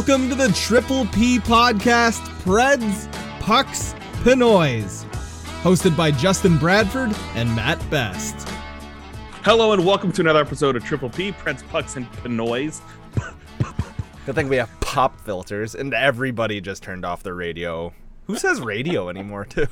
Welcome to the Triple P podcast, Preds, Pucks, Pinoys, hosted by Justin Bradford and Matt Best. Hello and welcome to another episode of Triple P, Preds, Pucks, and Pinoys. Good thing we have pop filters, and everybody just turned off the radio. Who says radio anymore, too?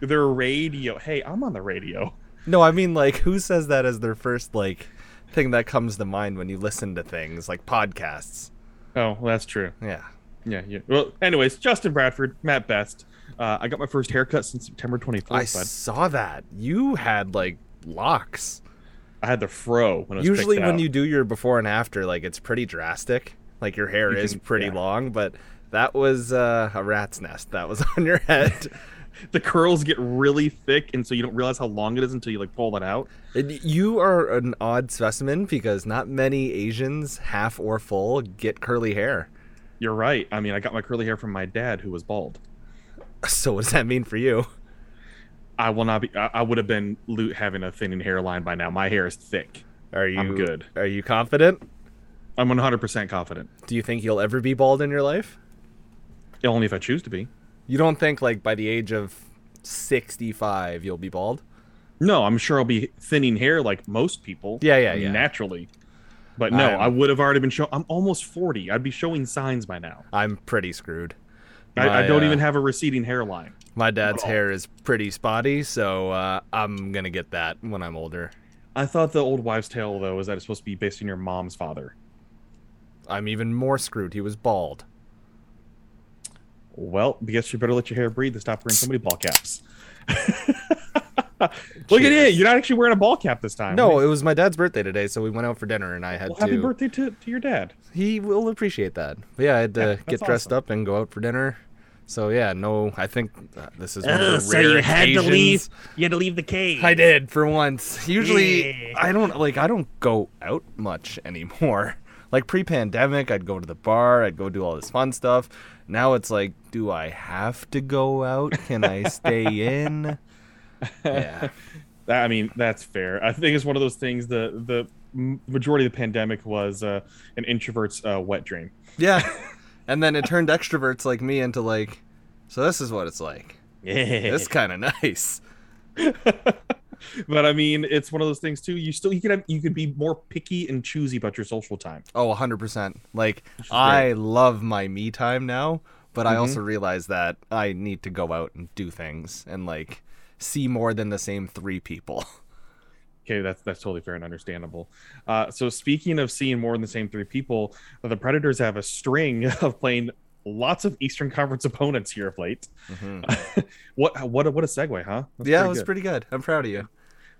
Their radio. Hey, I'm on the radio. no, I mean, like, who says that as their first, like, thing that comes to mind when you listen to things, like podcasts? Oh, well, that's true. Yeah. Yeah, yeah. Well, anyways, Justin Bradford, Matt Best. Uh, I got my first haircut since September 24th. I bud. saw that. You had, like, locks. I had the fro when Usually, when out. you do your before and after, like, it's pretty drastic. Like, your hair You is can- pretty yeah. long, but that was uh, a rat's nest that was on your head. the curls get really thick, and so you don't realize how long it is until you like pull that out. And You are an odd specimen because not many Asians, half or full, get curly hair. You're right. I mean, I got my curly hair from my dad, who was bald. So what does that mean for you? I will not be. I, I would have been lo- having a thinning hairline by now. My hair is thick. Are you I'm good. Are you confident? I'm 100% confident. Do you think you'll ever be bald in your life? Only if I choose to be. You don't think like by the age of 65 you'll be bald? No, I'm sure I'll be thinning hair like most people. Yeah, yeah, I mean, yeah. Naturally. But no, I'm- I would have already been showing. I'm almost 40. I'd be showing signs by now. I'm pretty screwed. I, I don't uh, even have a receding hairline. My dad's hair is pretty spotty, so uh, I'm gonna get that when I'm older. I thought the old wives' tale though was that it's supposed to be based on your mom's father. I'm even more screwed. He was bald. Well, I guess you better let your hair breathe and stop wearing so many ball caps. Look at it. You're not actually wearing a ball cap this time. No, it was my dad's birthday today, so we went out for dinner, and I had Well, to. happy birthday to, to your dad. He will appreciate that. But yeah, I had to Yeah, get dressed awesome. up and go out for dinner. So yeah, no, I think uh, this is one of the so rare you had to leave. You had to leave the cave. I did for once. Usually, Yeah. I don't like. I don't go out much anymore. Like pre-pandemic, I'd go to the bar. I'd go do all this fun stuff. Now it's like, do I have to go out? Can I stay in? Yeah. I mean, that's fair. I think it's one of those things. The the majority of the pandemic was uh, an introvert's uh, wet dream. Yeah. And then it turned extroverts like me into like, so this is what it's like. Yeah. It's kind of nice. but I mean, it's one of those things too. You still you can have you could be more picky and choosy about your social time. Oh, 100%. Like, I love my me time now, but I Mhm. also realize that I need to go out and do things and, like, see more than the same three people. Okay, that's that's totally fair and understandable. Uh, so speaking of seeing more than the same three people, the Predators have a string of playing lots of Eastern Conference opponents here of late. what what a, what a segue, huh? That's yeah, pretty it was good. pretty good. I'm proud of you.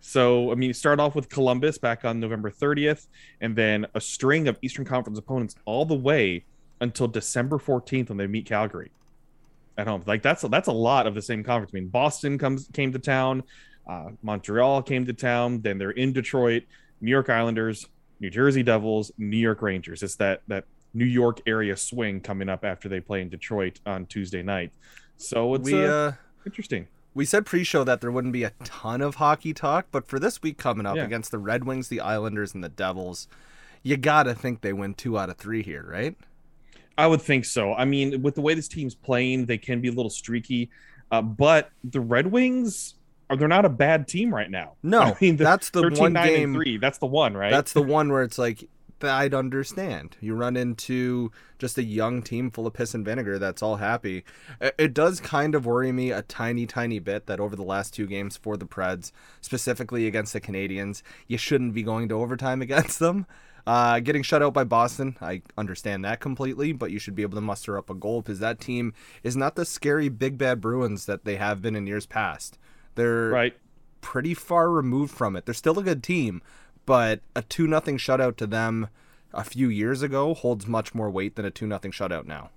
So, I mean, start off with Columbus back on November 30th, and then a string of Eastern Conference opponents all the way until December 14th when they meet Calgary at home. Like that's that's a lot of the same conference. I mean, Boston comes came to town, uh, Montreal came to town, then they're in Detroit, New York Islanders, New Jersey Devils, New York Rangers. It's that that New York area swing coming up after they play in Detroit on Tuesday night. So it's we, uh, uh, interesting. we said pre-show that there wouldn't be a ton of hockey talk, but for this week coming up Yeah. against the Red Wings, the Islanders, and the Devils, you gotta think they win two out of three here, right? I would think so. I mean, with the way this team's playing, they can be a little streaky. Uh, but the Red Wings are they're not a bad team right now. No, I mean, that's the one game. three. That's the one, right? That's the one where it's like I'd understand. You run into just a young team full of piss and vinegar that's all happy. It, it does kind of worry me a tiny, tiny bit that over the last two games for the Preds, specifically against the Canadiens, you shouldn't be going to overtime against them. Uh, getting shut out by Boston, I understand that completely, but you should be able to muster up a goal because that team is not the scary big bad Bruins that they have been in years past. They're right. pretty far removed from it. They're still a good team, but a 2 nothing shutout to them a few years ago holds much more weight than a 2 nothing shutout now.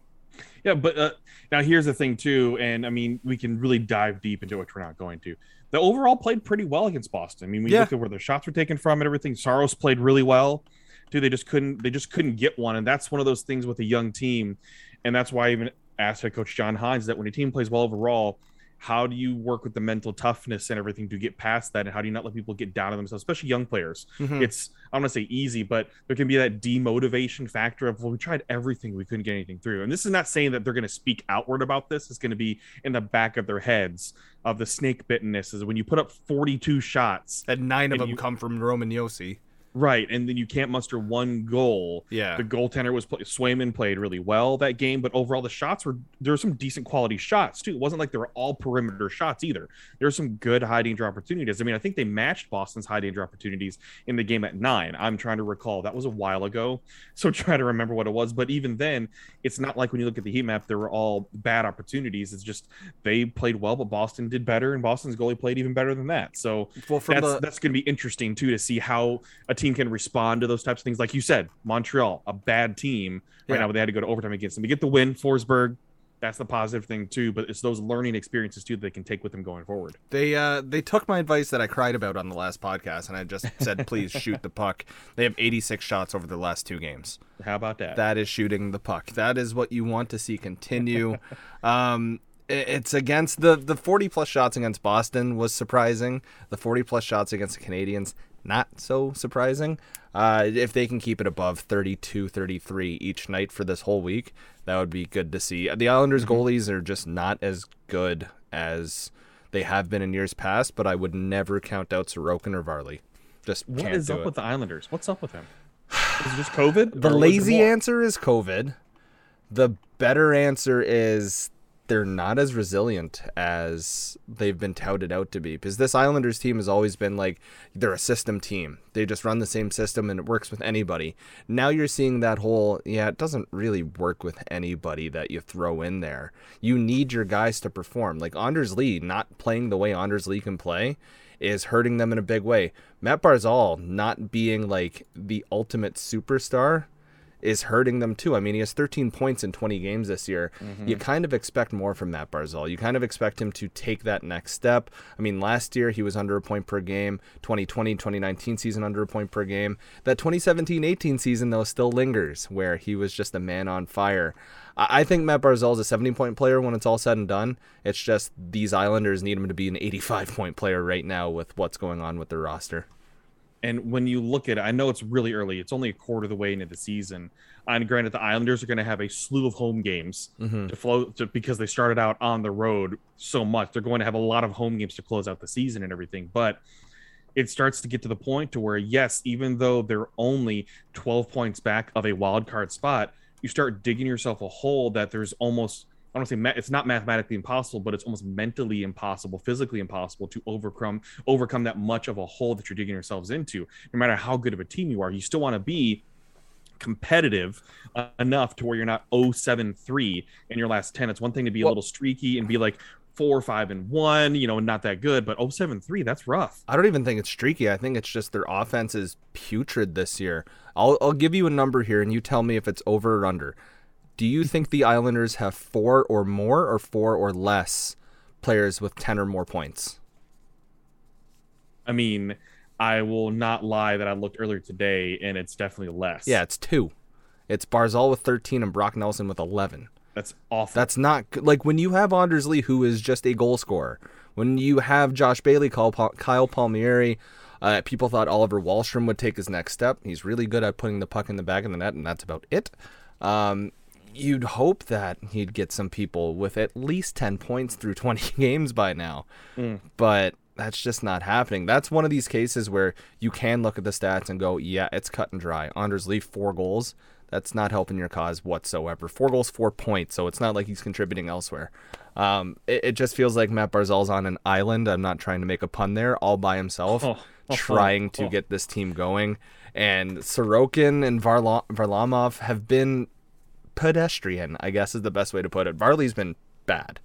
Yeah, but uh, now here's the thing too, and I mean, we can really dive deep into which we're not going to. The overall played pretty well against Boston. I mean, we Yeah. look at where their shots were taken from and everything. Saros played really well. Dude, they just couldn't. They just couldn't get one, and that's one of those things with a young team, and that's why I even asked head coach John Hynes that when a team plays well overall, how do you work with the mental toughness and everything to get past that and how do you not let people get down on themselves especially young players Mhm. it's i don't want to say easy but there can be that demotivation factor of well we tried everything we couldn't get anything through and this is not saying that they're going to speak outward about this it's going to be in the back of their heads of the snake bittenness is when you put up 42 shots and nine of them you- come from Roman Josi. Right and then you can't muster one goal Yeah. the goaltender was play- Swayman played really well that game, but overall the shots were there were some decent quality shots too. It wasn't like they were all perimeter shots either. There were some good high danger opportunities. I mean, I think they matched Boston's high danger opportunities in the game at nine. I'm trying to recall that was a while ago, so try to remember what it was. But even then, it's not like when you look at the heat map, there were all bad opportunities. It's just they played well, but Boston did better, and Boston's goalie played even better than that. So well, that's the that's going to be interesting too to see how a team can respond to those types of things. Like you said, Montreal, a bad team right Yeah. now, but they had to go to overtime against them. They get the win, Forsberg. That's the positive thing too, but it's those learning experiences too that they can take with them going forward. They uh they took my advice that I cried about on the last podcast, and I just said, please shoot the puck. They have 86 shots over the last two games. How about that? That is shooting the puck. That is what you want to see continue. um, it's against the the 40 plus shots against Boston was surprising. The 40 plus shots against the Canadiens not so surprising. Uh, if they can keep it above 32, 33 each night for this whole week, that would be good to see. The Islanders goalies are just not as good as they have been in years past, but I would never count out Sorokin or Varley. Just what is up it. with the Islanders? What's up with them? Is it just COVID? The Or was it lazy answer is COVID. The better answer is they're not as resilient as they've been touted out to be. Because this Islanders team has always been like they're a system team. They just run the same system and it works with anybody. Now you're seeing that whole yeah, it doesn't really work with anybody that you throw in there. You need your guys to perform. Like Anders Lee not playing the way Anders Lee can play is hurting them in a big way. Matt Barzal not being like the ultimate superstar is hurting them too. I mean, he has 13 points in 20 games this year. Mm-hmm. You kind of expect more from Matt Barzal. You kind of expect him to take that next step. I mean, last year he was under a point per game. 2020, 2019 season under a point per game. That 2017-18 season though still lingers where he was just a man on fire. I I think Matt Barzal is a 70 point player when it's all said and done. It's just these Islanders need him to be an 85 point player right now with what's going on with their roster. And when you look at it, I know it's really early. It's only a quarter of the way into the season. And granted, the Islanders are going to have a slew of home games mm-hmm. to flow to, because they started out on the road so much. They're going to have a lot of home games to close out the season and everything. But it starts to get to the point to where, yes, even though they're only 12 points back of a wild card spot, you start digging yourself a hole that there's almost I don't say ma- it's not mathematically impossible, but it's almost mentally impossible, physically impossible to overcome overcome that much of a hole that you're digging yourselves into. No matter how good of a team you are, you still want to be competitive uh, enough to where you're not 0-7-3 in your last 10. It's one thing to be a Well- little streaky and be like four, five, and one, you know, and not that good, but 0-7-3, that's rough. I don't even think it's streaky. I think it's just their offense is putrid this year. I'll I'll give you a number here and you tell me if it's over or under. Do you think the Islanders have four or more or four or less players with 10 or more points? I mean, I will not lie that I looked earlier today and it's definitely less. Yeah, it's two. It's Barzal with 13 and Brock Nelson with 11. That's awful. That's not good. like when you have Anders Lee, who is just a goal scorer. When you have Josh Bailey, Kyle, Kyle Palmieri, uh, people thought Oliver Wahlstrom would take his next step. He's really good at putting the puck in the back of the net, and that's about it. Um, you'd hope that he'd get some people with at least 10 points through 20 games by now. But that's just not happening. That's one of these cases where you can look at the stats and go, yeah, it's cut and dry. Anders Lee, four goals. That's not helping your cause whatsoever. Four goals, four points. So it's not like he's contributing elsewhere. Um, it, it just feels like Matt Barzal's on an island. I'm not trying to make a pun there, all by himself, Oh, oh, trying to oh. get this team going. And Sorokin and Varla- Varlamov have been pedestrian, I guess is the best way to put it. Varley's been bad,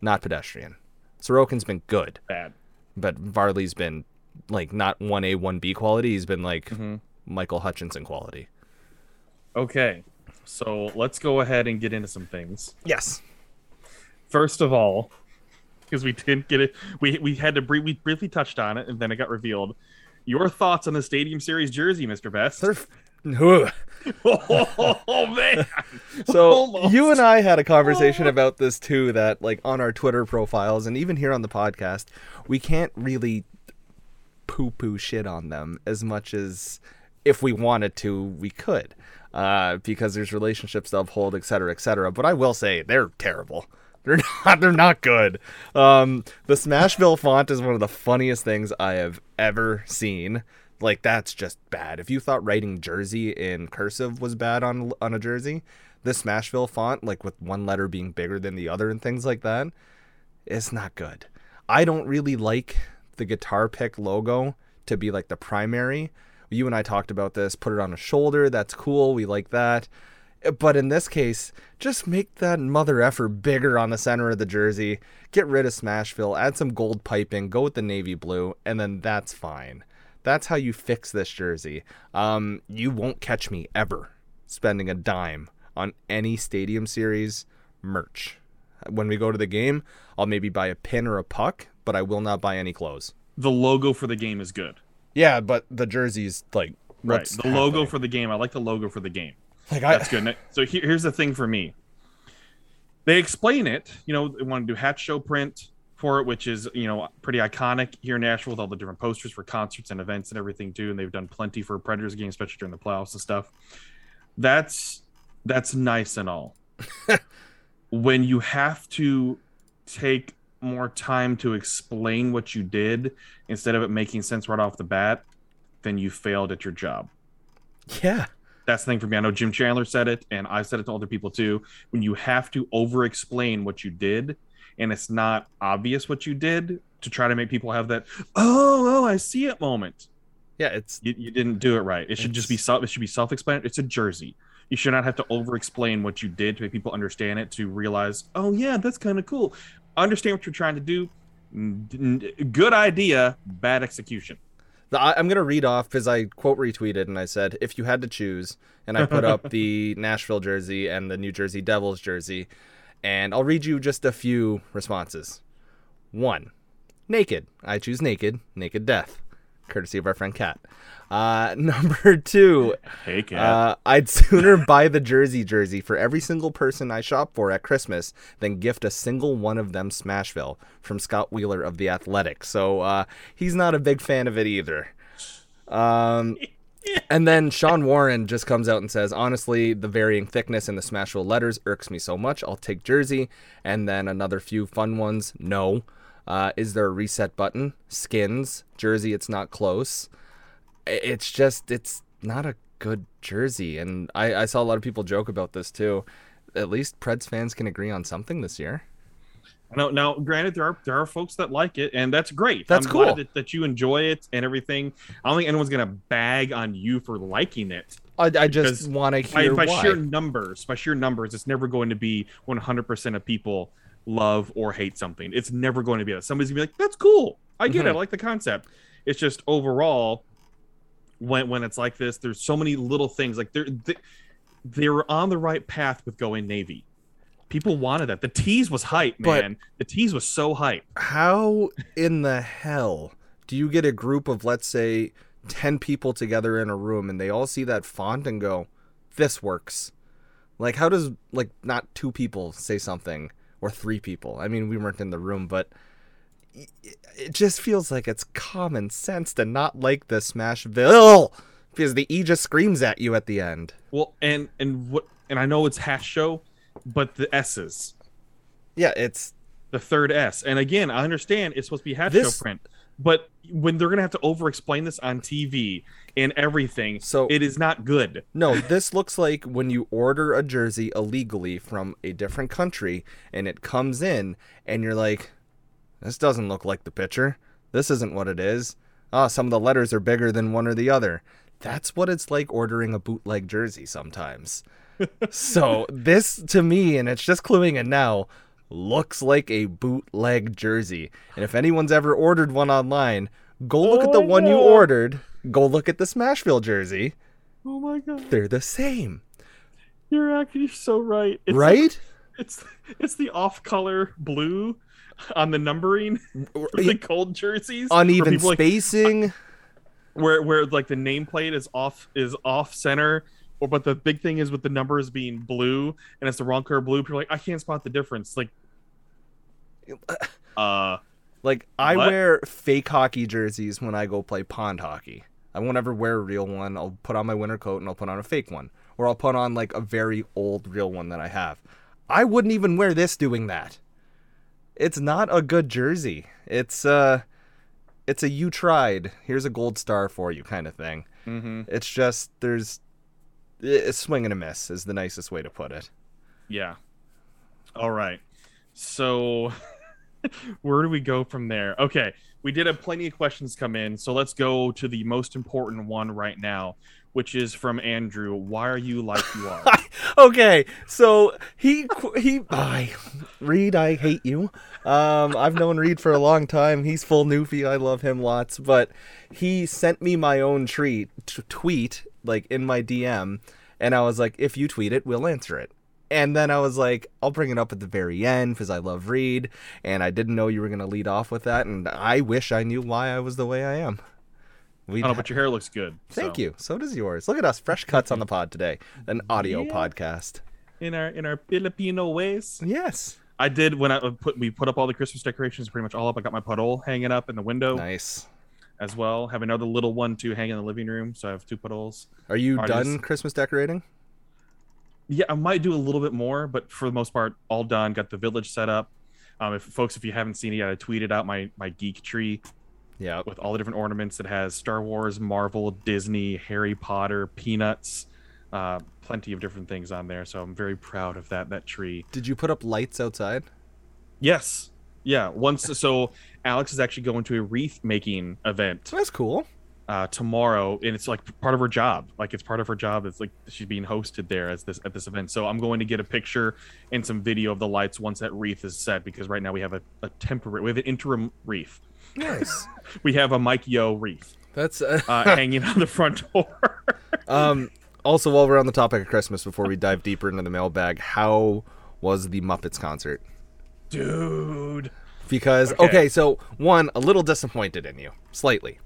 not pedestrian. Sorokin's been good, bad. but Varley's been like not 1A, 1B quality. He's been like Mm-hmm. Michael Hutchinson quality. Okay. So let's go ahead and get into some things. Yes. First of all, because we didn't get it, we we had to brief, we briefly touched on it, and then it got revealed. Your thoughts on the Stadium Series jersey, Mr. Best? They're. oh man. So Almost. you and I had a conversation about this too. That like on our Twitter profiles and even here on the podcast, we can't really poo-poo shit on them as much as if we wanted to, we could, uh, because there's relationships to uphold, et cetera, et cetera. But I will say they're terrible. They're not. They're not good. Um, the Smashville font is one of the funniest things I have ever seen. Like that's just bad. If you thought writing Jersey in cursive was bad on on a jersey, the Smashville font, like with one letter being bigger than the other and things like that, it's not good. I don't really like the guitar pick logo to be like the primary. You and I talked about this. Put it on a shoulder. That's cool. We like that. But in this case, just make that mother effer bigger on the center of the jersey. Get rid of Smashville. Add some gold piping. Go with the navy blue, and then that's fine. That's how you fix this jersey. Um, you won't catch me ever spending a dime on any Stadium Series merch. When we go to the game, I'll maybe buy a pin or a puck, but I will not buy any clothes. The logo for the game is good. Yeah, but the jersey's like Right. The logo for the game. I like the logo for the game. like I, That's good. So here, here's the thing for me. They explain it. You know, they want to do Hatch Show Print for it, which is you know pretty iconic here in Nashville with all the different posters for concerts and events and everything too. And they've done plenty for Predators games, especially during the playoffs and stuff. That's that's nice and all. when you have to take more time to explain what you did instead of it making sense right off the bat, then you failed at your job yeah. that's the thing for me. I know Jim Chandler said it, and I've said it to other people too. When you have to over explain what you did, and it's not obvious what you did to try to make people have that, oh, oh, I see it moment. Yeah, it's You, you didn't do it right. It should just be self. It should be self-explanatory. It's a jersey. You should not have to over explain what you did to make people understand it to realize, oh yeah, that's kind of cool. Understand what you're trying to do. Good idea, bad execution. The, I'm gonna read off because I quote retweeted and I said if you had to choose, and I put up the Nashville jersey and the New Jersey Devils jersey, and I'll read you just a few responses. One, naked. I choose naked. Naked death, courtesy of our friend Kat. Uh, number two, Hey, cat. uh, I'd sooner buy the jersey jersey for every single person I shop for at Christmas than gift a single one of them Smashville from Scott Wheeler of The Athletic. So uh, he's not a big fan of it either. Um, and then Sean Warren just comes out and says, honestly, the varying thickness in the Smashville letters irks me so much. I'll take jersey. And then another few fun ones. No. Uh, is there a reset button? Skins. Jersey, it's not close it's just it's not a good jersey and I, I saw a lot of people joke about this too at least preds fans can agree on something this year No, now, granted, there are there are folks that like it, and that's great. That's I'm glad cool. that, that you enjoy it and everything. I don't think anyone's gonna bag on you for liking it. i, I just want to By, hear by why sheer numbers, by sheer numbers, it's never going to be 100% of people love or hate something. It's never going to be that. Somebody's gonna be like, "That's cool. I get it. Mm-hmm. I like the concept." It's just overall, when when it's like this, there's so many little things. Like they're they, they were on the right path with going navy. People wanted that. The tease was hype, But- man. the tease was so hype. how in the hell do you get a group of let's say 10 people together in a room and they all see that font and go this works like how does like not two people say something or three people i mean we weren't in the room but it- it just feels like it's common sense to not like the smashville because the e just screams at you at the end Well, and and what and I know it's Hatch Show, but the S's, yeah it's the third S. And again, I understand it's supposed to be half This- show print, but when they're gonna have to over explain this on TV and everything, So- it is not good. No, this looks like when you order a jersey illegally from a different country and it comes in and you're like, this doesn't look like the picture. This isn't what it is. Ah, some of the letters are bigger than one or the other. That's what it's like ordering a bootleg jersey sometimes. So, this to me, and it's just cluing in now, looks like a bootleg jersey. And if anyone's ever ordered one online, go look at the Oh, one you ordered. Go look at the Smashville jersey. Oh my god, They're the same, you're actually so right. It's right? It's it's the off-color blue on the numbering the cold jerseys. Uneven people like- spacing. where where like the nameplate is off is off center, or but the big thing is with the numbers being blue and it's the wrong color blue. People are like, I can't spot the difference. Like, uh, Like I What? wear fake hockey jerseys when I go play pond hockey. I won't ever wear a real one. I'll put on my winter coat and I'll put on a fake one, or I'll put on like a very old real one that I have. I wouldn't even wear this doing that. It's not a good jersey. It's uh it's a you tried. Here's a gold star for you kind of thing. mhm. It's just there's it's swing and a miss is the nicest way to put it. yeah. All right. So, where do we go from there? Okay, we did have plenty of questions come in, so let's go to the most important one right now, which is from Andrew. Why are you like you are? okay, so he he I Reed, I hate you. Um, I've known Reed for a long time. He's full newfie. I love him lots, but he sent me my own treat t- tweet like in my DM, and I was like, if you tweet it, we'll answer it. And then I was like, I'll bring it up at the very end because I love Reed, and I didn't know you were gonna lead off with that, and I wish I knew why I was the way I am. We oh, but your hair looks good. Thank so. you. So does yours. Look at us, fresh cuts on the pod today. An audio Yeah. podcast. In our in our Filipino ways. Yes. I did when I uh, put we put up all the Christmas decorations pretty much all up. I got my parol hanging up in the window Nice. As well. Have another little one to hang in the living room, so I have two parols. Are you done Christmas decorating? Yeah, I might do a little bit more, but for the most part, all done. Got the village set up. Um, if folks, if you haven't seen it yet, I tweeted out my my geek tree Yeah. with all the different ornaments. It has Star Wars, Marvel, Disney, Harry Potter, Peanuts, uh, plenty of different things on there. So I'm very proud of that that tree. Did you put up lights outside? Yes, yeah. Once so, Alex is actually going to a wreath making event That's cool. uh, tomorrow, and it's like part of her job. Like it's part of her job. It's like she's being hosted there as this at this event. So I'm going to get a picture and some video of the lights once that wreath is set because right now we have a, a temporary, we have an interim wreath. Nice. We have a Mike Yo wreath That's uh, uh, hanging on the front door. um. Also, while we're on the topic of Christmas, before we dive deeper into the mailbag, how was the Muppets concert? Dude, Because Okay. okay, so one, a little disappointed in you, slightly.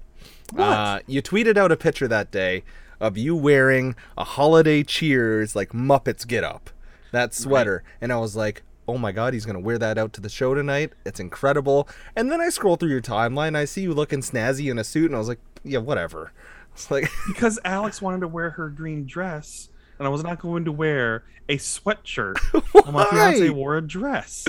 Uh, you tweeted out a picture that day of you wearing a holiday cheers like Muppets get up, that sweater, and I was like, oh my god, he's gonna wear that out to the show tonight. It's incredible. And then I scroll through your timeline, I see you looking snazzy in a suit, and I was like, yeah, whatever. It's like, because Alex wanted to wear her green dress, and I was not going to wear a sweatshirt. while My fiance wore a dress.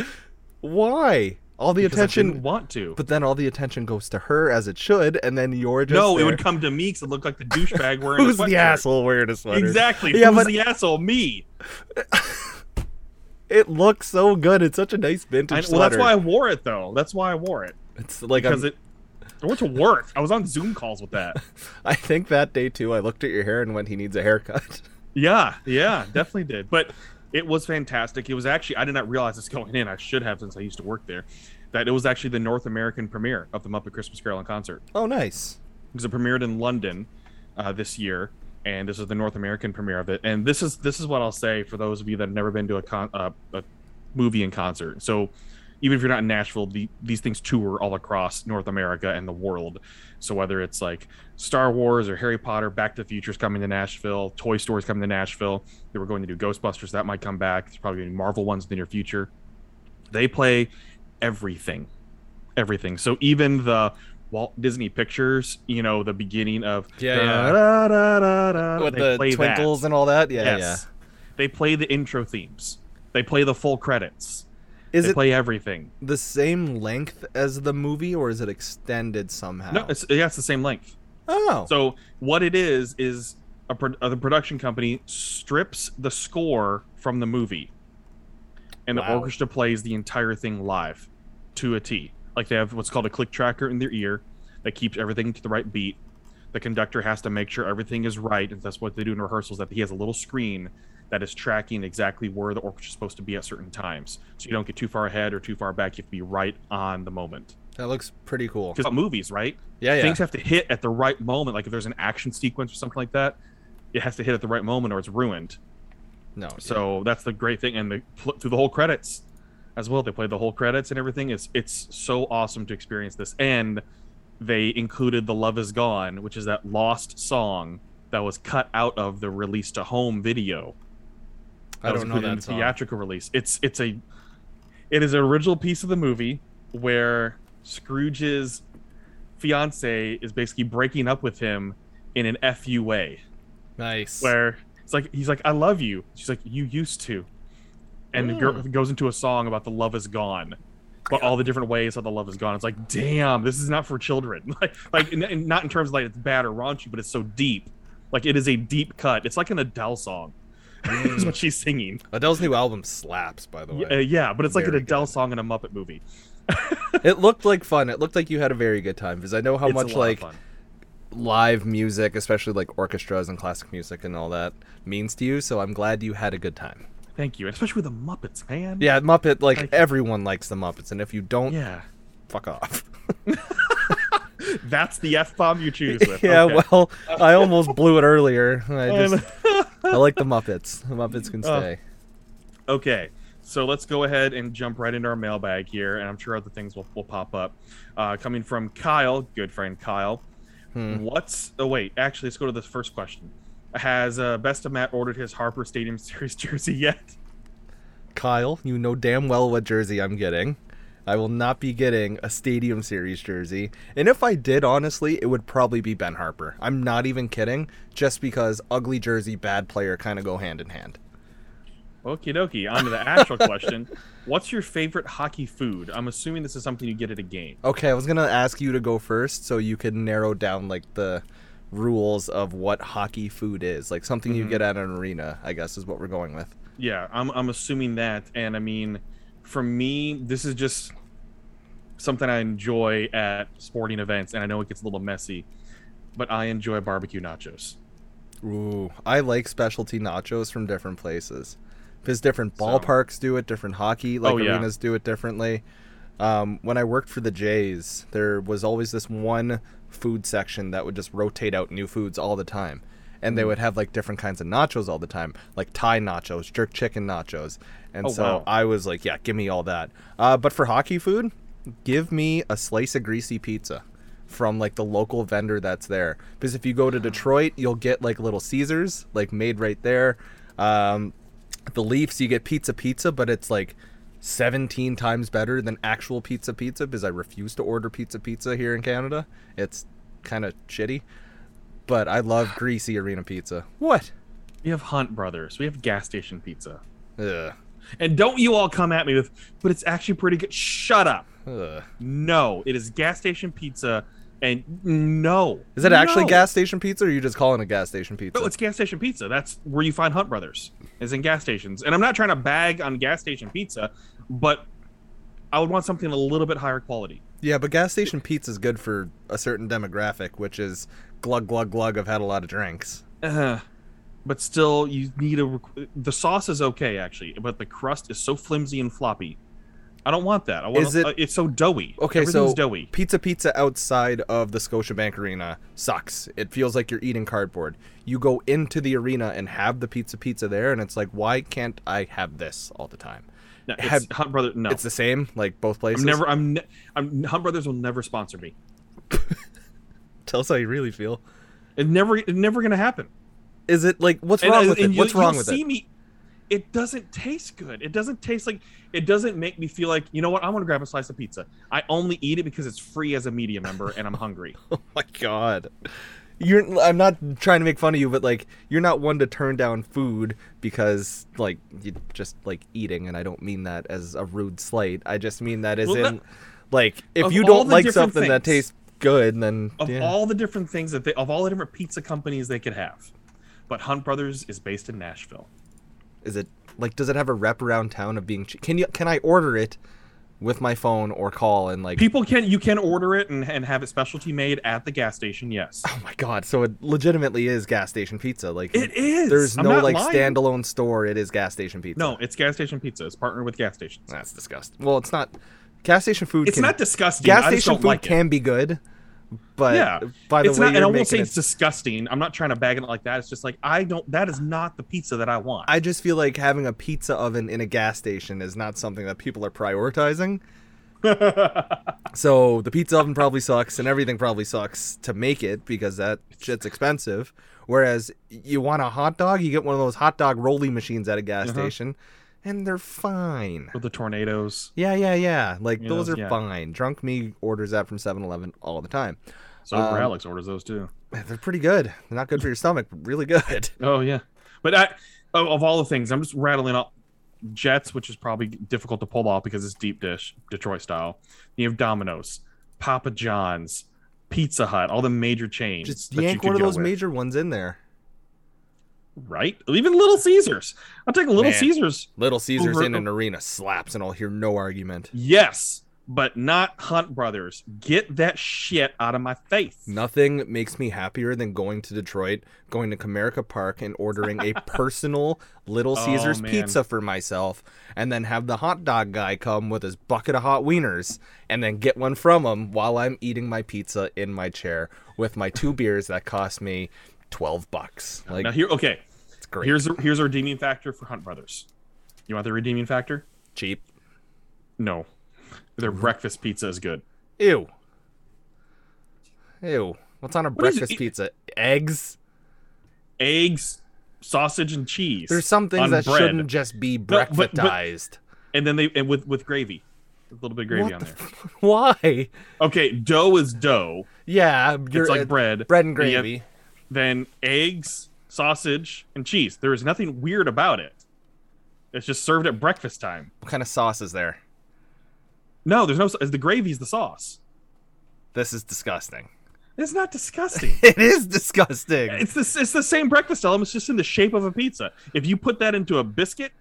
Why? All the Because attention, didn't want to. but then all the attention goes to her as it should, and then you're just no, it would come to me because it looked like the douchebag wearing Who's a the asshole wearing a sweater? Exactly. Yeah, Who's but- the asshole? Me. It looks so good. It's such a nice vintage I, well, that's why I wore it though. That's why I wore it it's like because I'm, it. I went to work. I was on Zoom calls with that. I think that day too. I looked at your hair and went, "He needs a haircut." Yeah, yeah, definitely did. But it was fantastic. It was actually I did not realize this going in. I should have since I used to work there. That it was actually the North American premiere of the Muppet Christmas Carol in concert. oh, nice. because it premiered in London uh, this year, and this is the North American premiere of it. And this is this is what I'll say for those of you that have never been to a con- uh, a movie in concert. So even if you're not in Nashville, the, these things tour all across North America and the world. So whether it's like Star Wars or Harry Potter, Back to the Future's coming to Nashville, Toy Story is coming to Nashville. They were going to do Ghostbusters, that might come back. There's probably gonna be Marvel ones in the near future. They play everything, everything. So even the Walt Disney Pictures, you know, the beginning of Yeah, yeah. da-da-da-da-da, With the twinkles that. and all that. Yeah, yes, they play the intro themes. They play the full credits. Is they it play everything. the same length as the movie, or is it extended somehow? No, it's yeah, it's the same length. oh, So what it is is a pro- uh, the production company strips the score from the movie, and the orchestra plays the entire thing live to a T. Like they have what's called a click tracker in their ear that keeps everything to the right beat. The conductor has to make sure everything is right, and that's what they do in rehearsals. That he has a little screen that is tracking exactly where the orchestra is supposed to be at certain times, so you don't get too far ahead or too far back. You have to be right on the moment. that looks pretty cool. Because movies, right? Yeah, yeah. things have to hit at the right moment. Like if there's an action sequence or something like that, it has to hit at the right moment or it's ruined. no, So that's the great thing. And the, through the whole credits as well, they play the whole credits and everything. It's it's so awesome to experience this. And they included the Love Is Gone, which is that lost song that was cut out of the release to home video. I don't know that song. theatrical release. It's it's a it is an original piece of the movie where Scrooge's fiance is basically breaking up with him in an fu way Nice. where it's like he's like I love you. She's like you used to, and the girl Mm. goes into a song about the love is gone, but all the different ways how the love is gone. It's like damn, this is not for children. Like like not in terms of like it's bad or raunchy, but it's so deep. Like it is a deep cut. It's like an Adele song. Is what she's singing. Adele's new album slaps, by the way. Yeah, uh, yeah, but it's like an Adele good. song in a Muppet movie. it looked like fun. It looked like you had a very good time because I know how It's much like live music, especially like orchestras and classic music and all that, means to you. So I'm glad you had a good time. Thank you, especially with the Muppets, man. Yeah, Muppet. Like Like- everyone likes the Muppets, and if you don't, yeah. fuck off. That's the f bomb you choose with. yeah, Okay. well, I almost blew it earlier. I just I like the Muppets. The Muppets can Oh. stay. Okay, so let's go ahead and jump right into our mailbag here, and I'm sure other things will, will pop up. Uh, coming from Kyle, good friend Kyle. Hmm. What's oh wait, actually, let's go to the first question. Has uh, Best of Matt ordered his Harpur Stadium Series jersey yet? Kyle, you know damn well what jersey I'm getting. I will not be getting a Stadium Series jersey. And if I did, honestly, it would probably be Ben Harpur. I'm not even kidding, just because ugly jersey, bad player kind of go hand in hand. Okie dokie. On to the actual question. What's your favorite hockey food? I'm assuming this is something you get at a game. Okay, I was gonna ask you to go first so you could narrow down like the rules of what hockey food is. Like something you Mhm. get at an arena, I guess is what we're going with. Yeah, I'm I'm assuming that, and I mean, for me, this is just something I enjoy at sporting events, and I know it gets a little messy, but I enjoy barbecue nachos. Ooh, I like specialty nachos from different places. Because different So- ballparks do it, different hockey like Oh, yeah. arenas do it differently. Um, when I worked for the Jays, there was always this one food section that would just rotate out new foods all the time. And they would have like different kinds of nachos all the time, like Thai nachos, jerk chicken nachos. And Oh, so wow. I was like, yeah, give me all that. Uh, but for hockey food, give me a slice of greasy pizza from like the local vendor that's there. Because if you go to Detroit, you'll get like little Caesars, like made right there. Um, the Leafs, you get pizza pizza, but it's like 17 times better than actual pizza pizza because I refuse to order pizza pizza here in Canada. It's kind of shitty. But I love greasy arena pizza. What? We have Hunt Brothers. We have gas station pizza. Ugh. And don't you all come at me with, but it's actually pretty good. Shut up. Ugh. No, it is gas station pizza, and no. Is it actually No. gas station pizza or are you just calling it gas station pizza? No, it's gas station pizza. That's where you find Hunt Brothers. Is in gas stations. And I'm not trying to bag on gas station pizza, but I would want something a little bit higher quality. Yeah, but gas station pizza is good for a certain demographic, which is glug glug glug. I've had a lot of drinks. Uh, but still, you need a. The sauce is okay actually, but the crust is so flimsy and floppy. I don't want that. I want Is it- uh, it's so doughy. Okay, so doughy. pizza pizza outside of the Scotiabank Arena sucks. It feels like you're eating cardboard. You go into the arena and have the pizza pizza there, and it's like, why can't I have this all the time? No, it's have- Hunt Brothers. No, It's the same, like both places. I'm never. I'm. Ne- I'm. Hunt Brothers will never sponsor me. Tell us how you really feel. It never. It's never gonna happen. Is it like what's And- wrong and- with it? you- What's wrong with see it? Me, it doesn't taste good. It doesn't taste like. It doesn't make me feel like you know what. I want to grab a slice of pizza. I only eat it because it's free as a media member, and I'm hungry. Oh my god. You're I'm not trying to make fun of you, but like you're not one to turn down food because like you just like eating and I don't mean that as a rude slight. I just mean that as Well, in that- like if you don't like something that tastes good then of yeah. all the different things that they, of all the different pizza companies they could have, but Hunt Brothers is based in Nashville. Is it like does it have a rep around town of being che- can you can I order it with my phone or call and like People can you can order it and, and have it specialty made at the gas station. Yes, Oh my god, so it legitimately is gas station pizza. Like it is. there's I'm no like lying. standalone store, it is gas station pizza. No, it's gas station pizza. It's partnered with gas stations. That's disgusting. Well, it's not gas station food It's can, not disgusting. gas station food like can be good, but yeah, by the it's way not, and I won't say it, it's disgusting. I'm not trying to bag it like that. It's just like I don't. That is not the pizza that I want. I just feel like having a pizza oven in a gas station is not something that people are prioritizing. So the pizza oven probably sucks, and everything probably sucks to make it because that shit's expensive. Whereas you want a hot dog, you get one of those hot dog rolling machines at a gas Uh-huh. station, and they're fine. With the tornadoes. Yeah, yeah, yeah. Like Yeah, those those- are yeah. fine. Drunk me orders that from 7-Eleven all the time. So Um, Alex orders those too. They're pretty good. They're not good for your stomach, but really good. Oh yeah, but I, of, of all the things, I'm just rattling off Jets, which is probably difficult to pull off because it's deep dish Detroit style. You have Domino's, Papa John's, Pizza Hut, all the major chains. Just yank one of those with, major ones in there. Right? Even Little Caesars. I'll take Little Man. Caesars. Little Caesars Over- in an arena slaps, and I'll hear no argument. Yes, but not Hunt Brothers. Get that shit out of my face. Nothing makes me happier than going to Detroit, going to Comerica Park, and ordering a personal Little Oh, Caesars man. pizza for myself, and then have the hot dog guy come with his bucket of hot wieners, and then get one from him while I'm eating my pizza in my chair with my two beers that cost me twelve bucks. Like now here, okay. Great. Here's a, here's a redeeming factor for Hunt Brothers. You want the redeeming factor? cheap. No, their mm-hmm. breakfast pizza is good. Ew. Ew. What's on a it? breakfast pizza? Eggs. Eggs, sausage, and cheese. There's some things that bread. shouldn't just be breakfastized. and then they and with with gravy, a little bit of gravy What on the there. f- Why? Okay, dough is dough. Yeah, It's like bread. bread and gravy. then eggs, sausage, and cheese. There is nothing weird about it. It's just served at breakfast time. What kind of sauce is there? No, there's no. The gravy's the sauce. This is disgusting. It's not disgusting. It is disgusting. it's the it's the same breakfast element. It's just in the shape of a pizza. If you put that into a biscuit,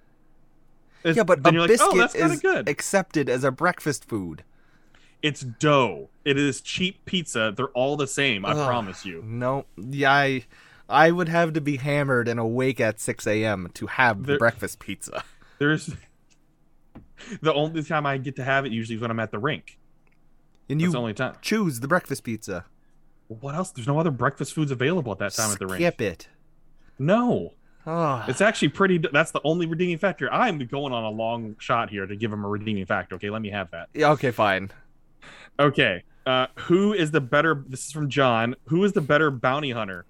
yeah, but a like, oh, biscuit oh, that's is good. accepted as a breakfast food. It's dough. It is cheap pizza. They're all the same. I Ugh. promise you. No, yeah, I, I would have to be hammered and awake at 6 a.m. to have the There- breakfast pizza. There's the only time I get to have it usually is when I'm at the rink. And That's you the only time. choose the breakfast pizza. Well, what else? There's no other breakfast foods available at that time at the rink. Skip it. No, Oh, it's actually pretty. That's the only redeeming factor. I'm going on a long shot here to give him a redeeming factor. Okay, let me have that. yeah, okay, fine. Okay, uh, who is the better? This is from John. Who is the better bounty hunter,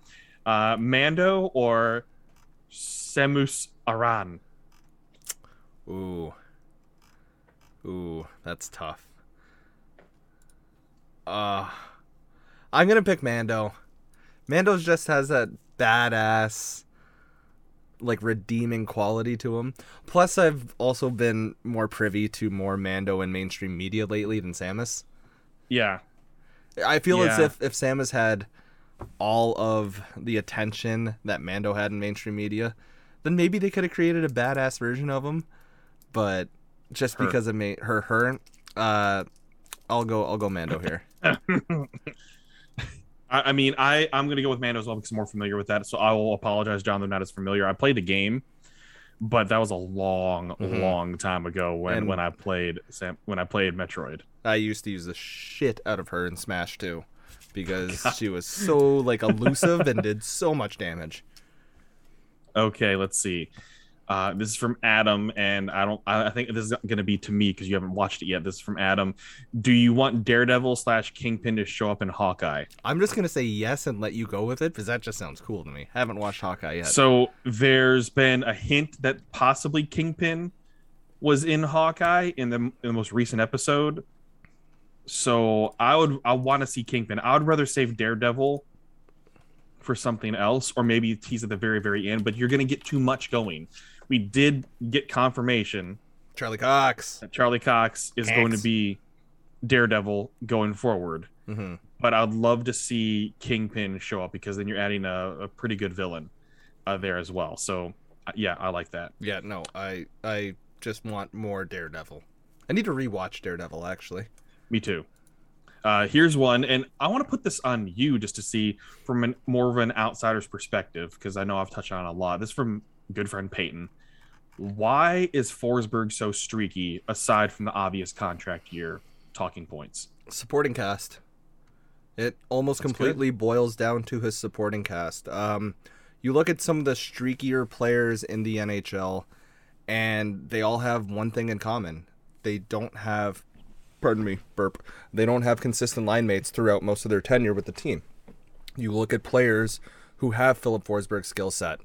uh, Mando or Samus Aran? Ooh. Ooh, that's tough. Uh I'm gonna pick Mando. Mando's just has that badass like redeeming quality to him. Plus I've also been more privy to more Mando in mainstream media lately than Samus. Yeah, I feel as if if Samus had all of the attention that Mando had in mainstream media, then maybe they could have created a badass version of him. But just Her. because of ma- her her, uh, I'll go I'll go Mando here. I, I mean, I I'm gonna go with Mando as well because I'm more familiar with that. So I will apologize, John. that I'm not as familiar. I played the game, but that was a long, Mhm. long time ago when And- when I played Sam when I played Metroid. I used to use the shit out of her in Smash too, because she was so like elusive and did so much damage. Okay, let's see. Uh, this is from Adam, and I don't. I I think this is going to be to me because you haven't watched it yet. This is from Adam. Do you want Daredevil slash Kingpin to show up in Hawkeye? I'm just gonna say yes and let you go with it because that just sounds cool to me. I haven't watched Hawkeye yet. So there's been a hint that possibly Kingpin was in Hawkeye in the, in the most recent episode. So I would I want to see Kingpin. I would rather save Daredevil for something else, or maybe tease at the very very end. But you're gonna get too much going. We did get confirmation Charlie Cox. that Charlie Cox is going to be Daredevil going forward. hmm But I'd love to see Kingpin show up because then you're adding a, a pretty good villain uh, there as well. So uh, yeah, I like that. Yeah, no, I I just want more Daredevil. I need to rewatch Daredevil actually. Me too. Uh, here's one, and I want to put this on you just to see from an, more of an outsider's perspective because I know I've touched on a lot. This is from good friend Peyton. Why is Forsberg so streaky aside from the obvious contract year talking points? Supporting cast. It almost That's good. completely boils down to his supporting cast. Um, you look at some of the streakier players in the NHL, and they all have one thing in common: they don't have pardon me, burp. They don't have consistent line mates throughout most of their tenure with the team. You look at players who have Filip Forsberg's skill set,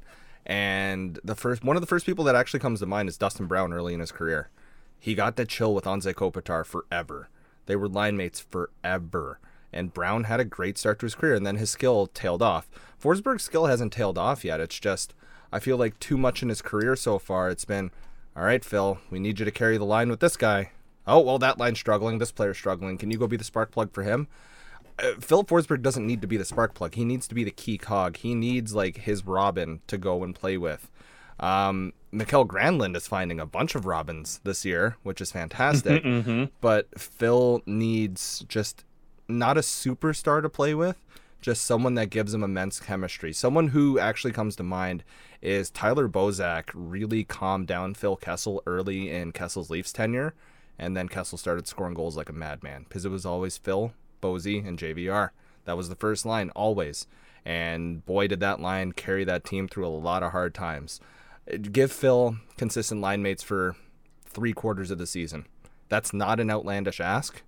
and the first one of the first people that actually comes to mind is Dustin Brown early in his career. He got to chill with Anze Kopitar forever. They were line mates forever. And Brown had a great start to his career, and then his skill tailed off. Forsberg's skill hasn't tailed off yet. It's just, I feel like too much in his career so far. It's been, all right, Phil, we need you to carry the line with this guy. Oh, well, that line's struggling. This player's struggling. Can you go be the spark plug for him? Uh, Filip Forsberg doesn't need to be the spark plug. He needs to be the key cog. He needs, like, his Robin to go and play with. Um, Mikael Granlund is finding a bunch of Robins this year, which is fantastic. Mm-hmm. but Phil needs just not a superstar to play with, just someone that gives him immense chemistry. Someone who actually comes to mind is Tyler Bozak really calmed down Phil Kessel early in Kessel's Leafs tenure, and then Kessel started scoring goals like a madman because it was always Phil, Bozy, and JVR. That was the first line always. And boy, did that line carry that team through a lot of hard times. Give Phil consistent line mates for three quarters of the season. That's not an outlandish ask.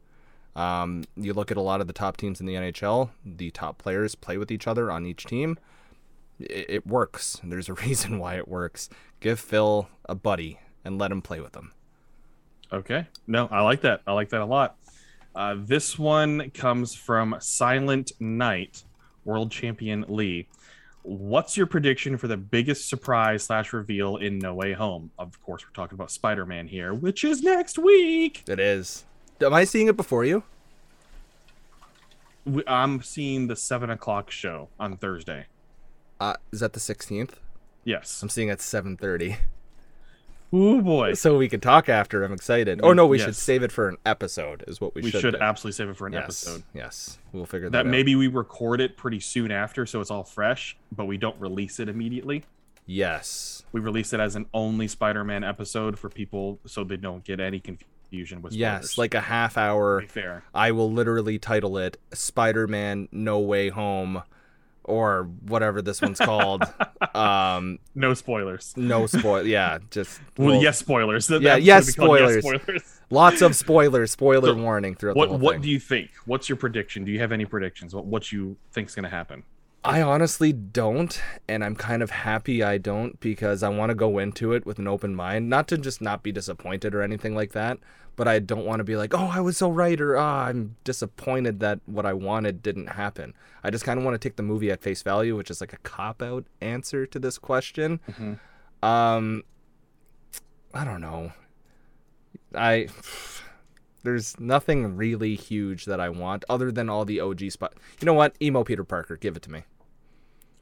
Um, you look at a lot of the top teams in the NHL, the top players play with each other on each team. It, it works. There's a reason why it works. Give Phil a buddy and let him play with him. Okay. No, I like that. I like that a lot. Uh, this one comes from Silent Night, World Champion Lee. What's your prediction for the biggest surprise slash reveal in No Way Home? Of course, we're talking about Spider Man here, which is next week. It is. Am I seeing it before you? We- I'm seeing the seven o'clock show on Thursday. Uh, is that the 16th? Yes. I'm seeing it at 7:30. Oh boy. So we can talk after. I'm excited. Oh no, we should save it for an episode. Is what we, should. We should. should absolutely save it for an yes. episode. Yes, we'll figure that, That out. maybe we record it pretty soon after, so it's all fresh, but we don't release it immediately. Yes. We release it as an only Spider-Man episode for people, so they don't get any confusion with spoilers. Yes, like a half To hour. be fair. I will literally title it Spider-Man No Way Home or whatever this one's called. um No spoilers. no spoil yeah, just Well, well, yes, spoilers. That- Yeah, yes, be called spoilers. spoilers. lots of spoilers, spoiler So, warning throughout What the whole What thing. do you think? What's your prediction? Do you have any predictions? What What you think's gonna happen? I honestly don't, and I'm kind of happy I don't because I want to go into it with an open mind, not to just not be disappointed or anything like that, but I don't want to be like, "Oh, I was so right," or "Ah, I'm disappointed that what I wanted didn't happen." I just kind of want to take the movie at face value, which is like a cop out answer to this question. Mhm. Um, I don't know. I there's nothing really huge that I want other than all the OG spot. You know what? Emo Peter Parker, give it to me.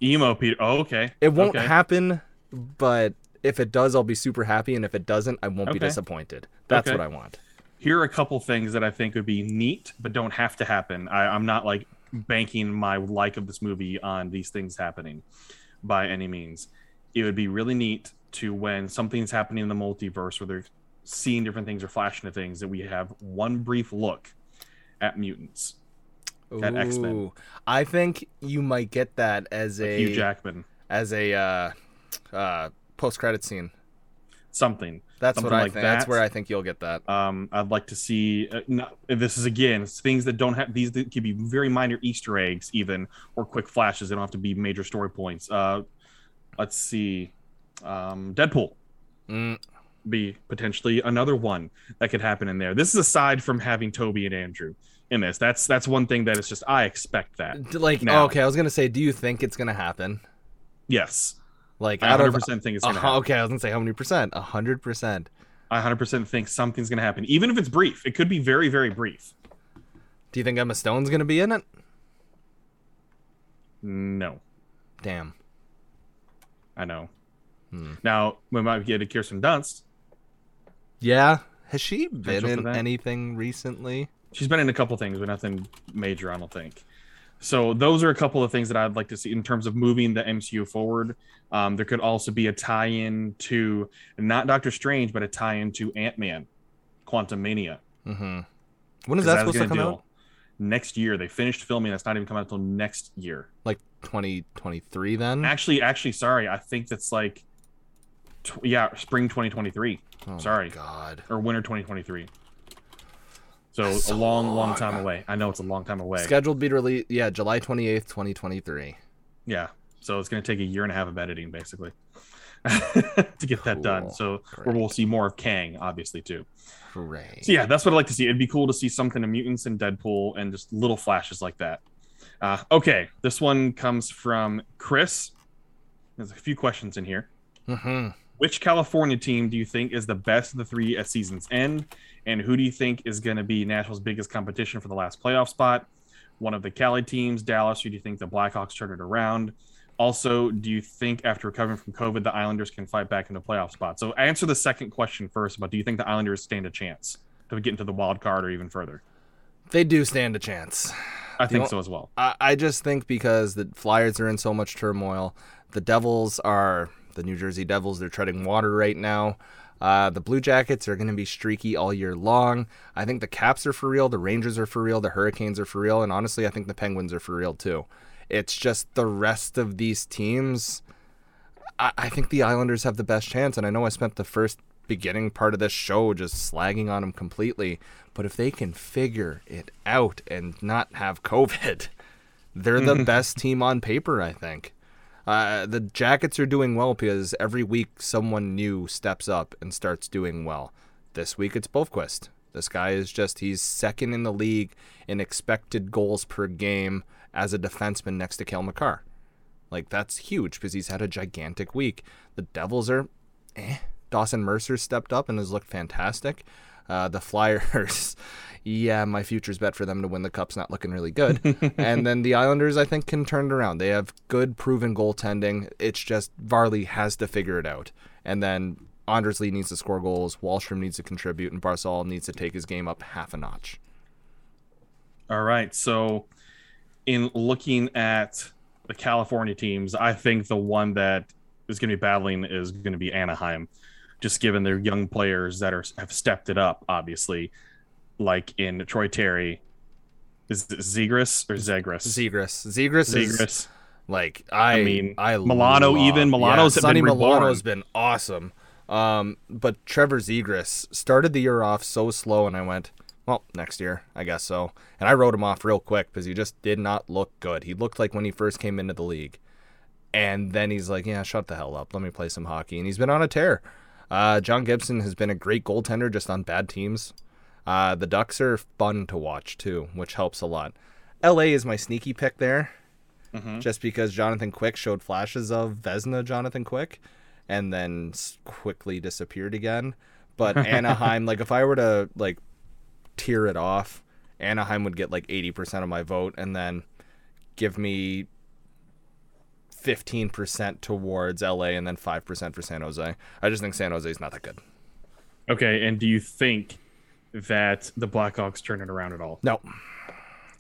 Emo Peter. Oh, okay. It won't okay. happen, but if it does, I'll be super happy, and if it doesn't, I won't be disappointed. That's Okay. what I want. Here are a couple things that I think would be neat, but don't have to happen. I, I'm not like banking my like of this movie on these things happening by any means. It would be really neat to when something's happening in the multiverse where they're seeing different things or flashing to things that we have one brief look at mutants. At X-Men. I think you might get that as a Hugh Jackman. as a uh, uh, post credit scene. Something. That's Something what I like think. That's where I think you'll get that. Um, I'd like to see. Uh, this is again things that don't have these that could be very minor Easter eggs, even or quick flashes. They don't have to be major story points. Uh, let's see, um, Deadpool Mm, be potentially another one that could happen in there. This is aside from having Toby and Andrew in this. That's that's one thing that is just I expect that. like, Now. okay, I was gonna say, do you think it's gonna happen? Yes, Like, I out 100 of percent think it's gonna uh, happen. okay, I was gonna say how many percent? A hundred percent. I 100 percent think something's gonna happen, even if it's brief. It could be very very brief. Do you think Emma Stone's gonna be in it? No. Damn. I know. Hmm. Now we might get a Kirsten Dunst. Yeah. Has she been in anything recently? She's been in a couple things, but nothing major, I don't think. So those are a couple of things that I'd like to see in terms of moving the MCU forward. Um, there could also be a tie-in to not Doctor Strange, but a tie-in to Ant Man, Quantum Mania. Mm-hmm. When is that supposed to come deal out? Next year, they finished filming. That's not even coming out until next year. Like 2023 then? Actually, actually, sorry, I think that's like, tw- yeah, spring 2023 Oh sorry. God. or winter 2023. So, So a long, long long. time away. I know it's a long time away. Scheduled to be released, yeah, July 28th, 2023. Yeah. So it's going to take a year and a half of editing, basically, to get that done. So we'll see more of Kang, obviously, too. Hooray. So yeah, that's what I'd like to see. It'd be cool to see something of mutants and Deadpool and just little flashes like that. Uh, okay, this one comes from Chris. There's a few questions in here. hmm Which California team do you think is the best of the three at season's end? And who do you think is going to be Nashville's biggest competition for the last playoff spot? One of the Cali teams, Dallas, or do you think the Blackhawks turn it around? Also, do you think after recovering from COVID, the Islanders can fight back into playoff spot? So answer the second question first about do you think the Islanders stand a chance to get into the wild card or even further? They do stand a chance. I think so as well. I, I just think because the Flyers are in so much turmoil, the Devils are the New Jersey Devils. They're treading water right now. Uh, the Blue Jackets are going to be streaky all year long. I think the Caps are for real. The Rangers are for real. The Hurricanes are for real. And honestly, I think the Penguins are for real too. It's just the rest of these teams. I, I think the Islanders have the best chance. And I know I spent the first beginning part of this show just slagging on them completely. But if they can figure it out and not have COVID, they're the best team on paper, I think. Uh, the Jackets are doing well because every week someone new steps up and starts doing well. This week it's Boqvist. This guy is just, he's second in the league in expected goals per game as a defenseman next to Cale Makar. Like, that's huge because he's had a gigantic week. The Devils are, eh. Dawson Mercer stepped up and has looked fantastic. Uh, the Flyers, yeah, my future's bet for them to win the cup's not looking really good. and then the Islanders, I think, can turn it around. They have good, proven goaltending. It's just Varley has to figure it out. And then Anders Lee needs to score goals, Wahlstrom needs to contribute, and Barzal needs to take his game up half a notch. All right. So, in looking at the California teams, I think the one that is going to be battling is going to be Anaheim, just given their young players that are have stepped it up. Obviously, like in Troy Terry, is it Zegras or Zegras? Zegras. Zegras, is Zegras. like I, I mean, I Milano love- even. Milano's yeah, have been Sonny reborn. Milano's been awesome. Um, but Trevor Zegras started the year off so slow, and I went, well, next year, I guess so. And I wrote him off real quick because he just did not look good. He looked like when he first came into the league, and then he's like, yeah, shut the hell up, let me play some hockey, and he's been on a tear. Uh, John Gibson has been a great goaltender just on bad teams. Uh, the Ducks are fun to watch too, which helps a lot. LA is my sneaky pick there just because Jonathan Quick showed flashes of Vezina Jonathan Quick and then quickly disappeared again. But Anaheim, like if I were to like tear it off, Anaheim would get like 80% of my vote and then give me 15% towards LA and then 5% for San Jose. I just think San Jose is not that good. Okay. And do you think that the Blackhawks turn it around at all? No.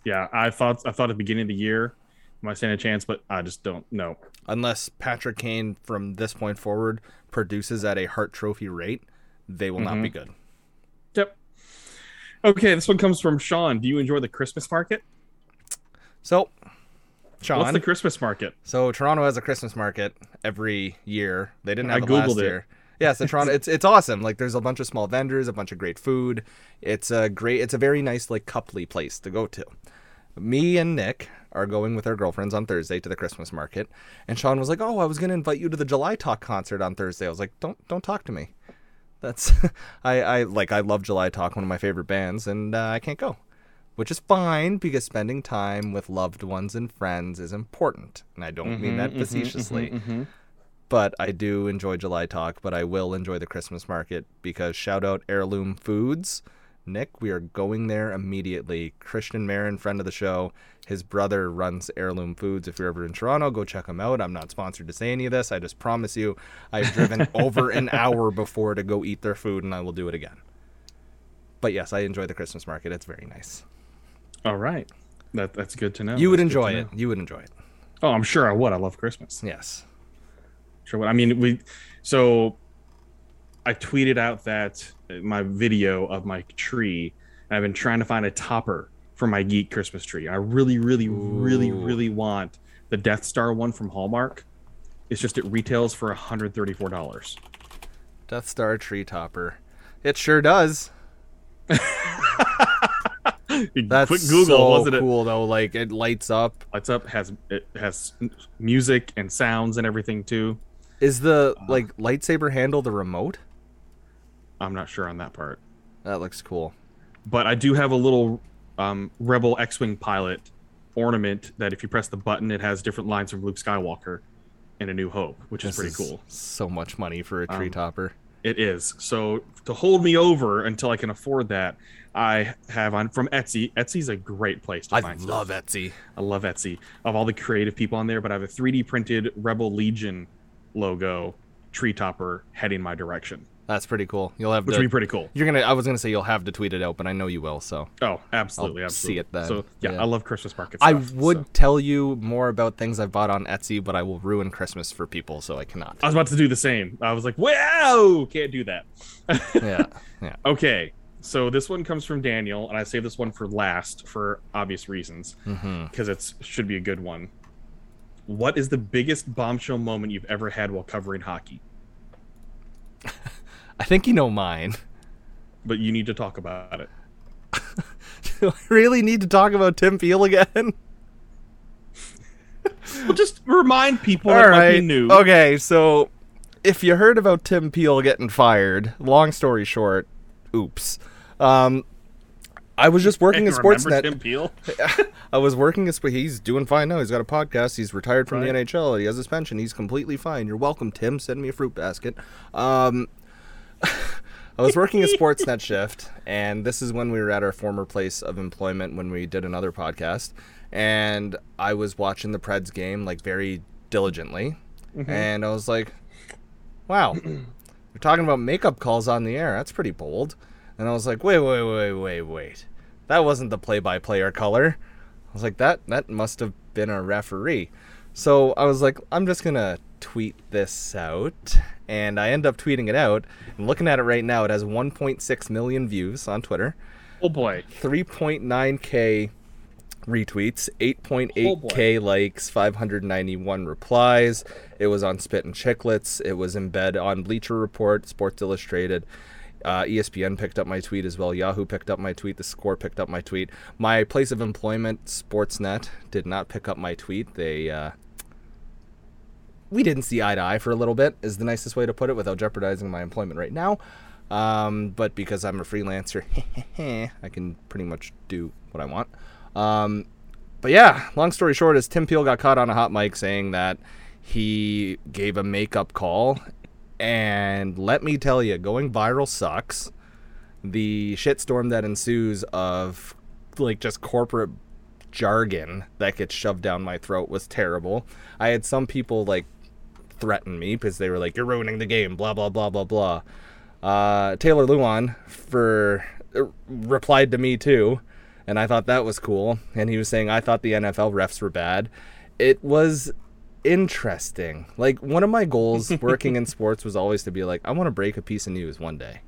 Yeah, I thought I thought at the beginning of the year might stand a chance, but I just don't know. Unless Patrick Kane from this point forward produces at a Hart Trophy rate, they will not be mm-hmm. good. Yep. Okay, this one comes from Sean. Do you enjoy the Christmas market? So, Sean, What's the Christmas market? So Toronto has a Christmas market every year. They didn't I have it last Googled it. year. Yeah, so Toronto, it's it's awesome. Like there's a bunch of small vendors, a bunch of great food. It's a great, it's a very nice like coupley place to go to. Me and Nick are going with our girlfriends on Thursday to the Christmas market, and Sean was like, "Oh, I was gonna invite you to the July Talk concert on Thursday." I was like, "Don't don't talk to me." That's I I like I love July Talk, one of my favorite bands, and uh, I can't go which is fine because spending time with loved ones and friends is important. And I don't mean that mm-hmm, mm-hmm, facetiously. Mm-hmm, But I do enjoy July Talk, but I will enjoy the Christmas market because shout out Heirloom Foods. Nick, we are going there immediately. Christian Marin, friend of the show, his brother runs Heirloom Foods. If you're ever in Toronto, go check him out. I'm not sponsored to say any of this. I just promise you, I've driven over an hour before to go eat their food, and I will do it again. But yes, I enjoy the Christmas market. It's very nice. All right, that that's good to know. You would That's good enjoy it. You would enjoy it. Oh, I'm sure I would. I love Christmas. Yes. Sure. Would. I mean, we. So, I tweeted out that uh, my video of my tree, and I've been trying to find a topper for my geek Christmas tree. I really, really, really, really want the Death Star one from Hallmark. It's just it retails for $134. Death Star tree topper. It sure does. That's Quick Google, so wasn't it? cool though. Like it lights up. Lights up has it has music and sounds and everything too. Is the Uh-huh. like lightsaber handle the remote? I'm not sure on that part, That looks cool. but I do have a little um, Rebel X-wing pilot ornament that if you press the button, it has different lines from Luke Skywalker in A New Hope, which is This pretty cool. So much money for a Um, tree topper. It is. So to hold me over until I can afford that, I have on from Etsy. Etsy's a great place to I find love stuff. Etsy. I love Etsy. Of all the creative people on there, but I have a 3D printed Rebel Legion logo tree topper heading my direction, That's pretty cool. You'll have which to. would be pretty cool. You're gonna. I was gonna say you'll have to tweet it out, but I know you will. So Oh, absolutely, I'll absolutely. see it then. So yeah, Yeah. I love Christmas market. Stuff, I would so. tell you more about things I've bought on Etsy, but I will ruin Christmas for people, so I cannot. I was about to do the same. I was like, wow, can't do that. yeah, yeah. Okay, so this one comes from Daniel, and I saved this one for last for obvious reasons mm-hmm. because it's should be a good one. What is the biggest bombshell moment you've ever had while covering hockey? I think you know mine. But you need to talk about it. Do I really need to talk about Tim Peel again? Well, just remind people All that might be new. Okay, so if you heard about Tim Peel getting fired, long story short, oops. Um, I was just working at Sportsnet. Tim Peel? I was working as he's doing fine now. He's got a podcast. He's retired from Right. the NHL. He has his pension. He's completely fine. You're welcome, Tim. Send me a fruit basket. Um, I was working a Sportsnet shift, and this is when we were at our former place of employment when we did another podcast, and I was watching the Preds game like very diligently, and I was like, "Wow, you're talking about makeup calls on the air. That's pretty bold." And I was like, "Wait, wait, wait, wait, wait. That wasn't the play-by-player color." I was like, "That that must have been a referee." So I was like, "I'm just gonna tweet this out," and I end up tweeting it out. And looking at it right now, it has 1.6 million views on Twitter, Oh boy. 3.9k retweets, Oh, 8.8k likes, 591 replies. It was on Spit and Chicklets. It was in bed on Bleacher Report, Sports Illustrated. Uh, ESPN picked up my tweet as well. Yahoo picked up my tweet. The Score picked up my tweet. My place of employment, Sportsnet, did not pick up my tweet. They uh, we didn't see eye to eye for a little bit. Is the nicest way to put it without jeopardizing my employment right now. Um, but because I'm a freelancer, I can pretty much do what I want. Um, but yeah, long story short is Tim Peel got caught on a hot mic saying that he gave a makeup call, and let me tell you, going viral sucks. The shitstorm that ensues of like just corporate jargon that gets shoved down my throat was terrible. I had some people like threaten me because they were like, "You're ruining the game," blah blah blah blah blah. Uh, Taylor Lewan for uh, replied to me too, and I thought that was cool. And he was saying I thought the NFL refs were bad. It was interesting. Like one of my goals working in sports was always to be like, I want to break a piece of news one day,